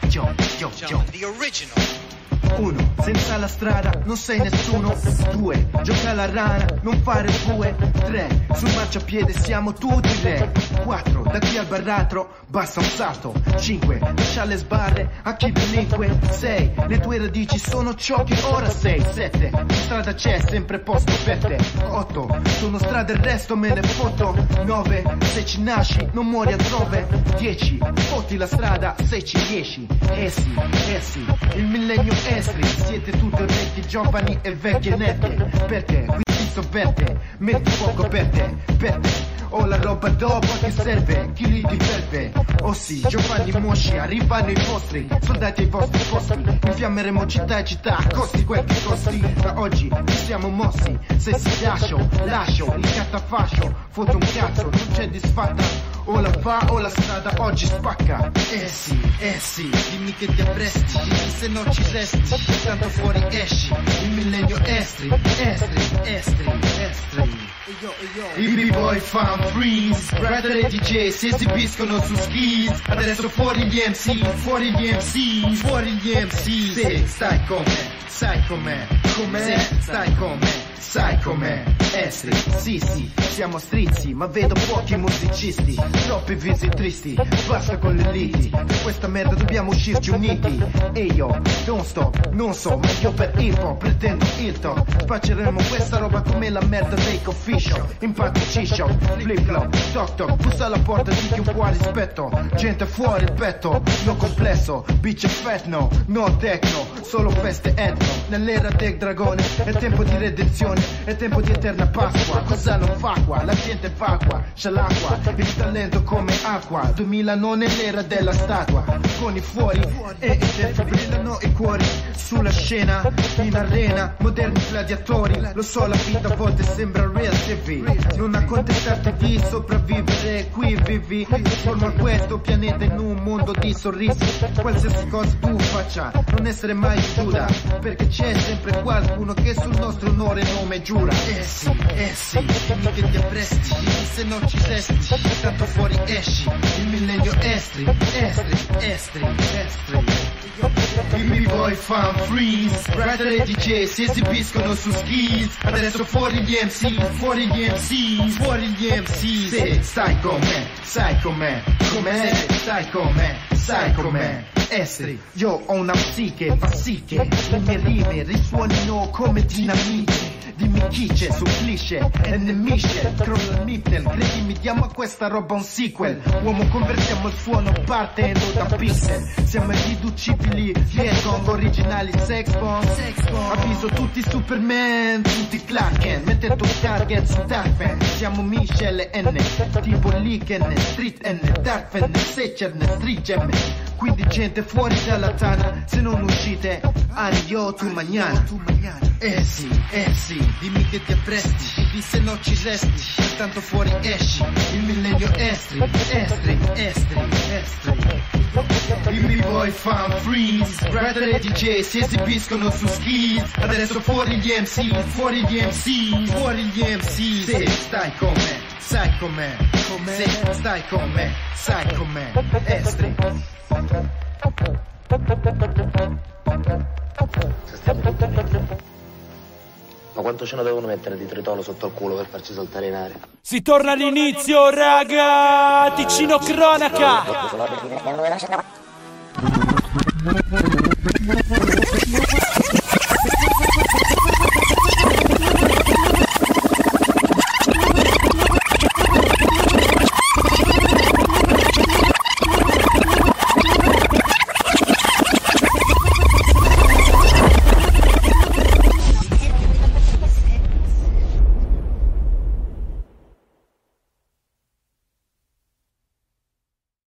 Yo, yo, yo. The original. Uno, senza la strada non sei nessuno. Due, gioca alla rana, non fare bue. Tre, sul marciapiede siamo tutti re. Quattro, da qui al baratro basta un salto. Cinque, lascia le sbarre a chi delinque. Sei, le tue radici sono ciò che ora sei. Sette, in strada c'è sempre posto per te. Otto, sono strada il resto me ne foto. Nove, se ci nasci non muori altrove. Dieci, fotti la strada se ci riesci. Essi, essi, il millennio estri. Siete tutti vecchi, giovani e vecchie nette. Perché qui ti sovverte, metti fuoco per te, per te. Ho la roba dopo che serve, chi li difende? Oh sì, Giovanni Mosci, arrivano i vostri, soldati ai vostri posti. Infiammeremo città e città, costi quel che costi. Da oggi ci siamo mossi, se si lascio, lascio il catafascio. Foto un cazzo, non c'è disfatta. O la fa o la strada oggi spacca. Eh sì, eh sì, dimmi che ti appresti. Dimmi se non ci resti Tanto fuori esci. Il millennio estri, estri, estri, estri. I b-boy fan freeze. Brother e DJ si esibiscono su skis. Adesso fuori gli MC, fuori gli MC Fuori gli MC Sì, stai con me, sai com'è Com'è, sì, stai con me Sai com'è, estri, sì sì, siamo strizzi, ma vedo pochi musicisti, troppi visi tristi, basta con le liti, per questa merda dobbiamo uscirci uniti, e io, don't stop, non so, ma io per hip hop pretendo il top, spacceremo questa roba come la merda dei coffee shop, impatto ciscio, flip flop, toc toc, bussa alla porta di chi un po' rispetto, gente fuori il petto, no complesso, bitch fat no, no techno, solo feste etno, nell'era del dragone, è tempo di redenzione, è tempo di eterna Pasqua, cosa non fa qua? La gente fa qua, c'è l'acqua, il talento come acqua, 2000 non è l'era della statua, con i fuori e i dentro brillano i cuori, sulla scena, in arena, moderni gladiatori, lo so la vita a volte sembra real TV, non accontentarti di sopravvivere, qui vivi, intorno a questo pianeta in un mondo di sorrisi, qualsiasi cosa tu faccia, non essere mai Giuda, perché c'è sempre qualcuno che sul nostro onore nome giura. Eh sì, eh sì, dimmi che ti appresti se non ci resti Tanto fuori esci Il millennio estri, estri, estri, estri i b-boy fan freeze. Brother e DJ si esibiscono su skis Adesso fuori gli MC, fuori gli MC Fuori gli MC Sì, stai con me, sai com'è Com'è, stai con me, sai com'è. Estri, io ho una psiche, fa sì Le mie rime risuonino come dinamite Dimmi chi c'è su cliché e nemiche Crolla il Mittel, credimi diamo a questa roba un sequel. Uomo convertiamo il suono partendo da pixel. Siamo irriducibili, Vietcong, originali sex bomb. Avviso tutti Superman, tutti Clark Kent. Mettete un target su Darkfen Siamo Michelle N, tipo Liken, Street N, Darkfen, Secerne, Street Gem Quindi gente fuori dalla tana, se non uscite, adio tu mañana Eh sì, eh sì, dimmi che ti appresti. Dimmi se non ci resti Tanto fuori esci. Il millennio estri, estri, estri, estri. I b-boy fan freeze. Brother e DJ si esibiscono su skis. Adesso fuori gli MC, fuori gli MC Fuori gli MC Sì, stai con me, sai com'è Sì, stai con me, sai com'è Estri Ma quanto ce ne devono mettere di tritolo sotto il culo per farci saltare in aria? Si torna all'inizio, raga! Ticino cronaca!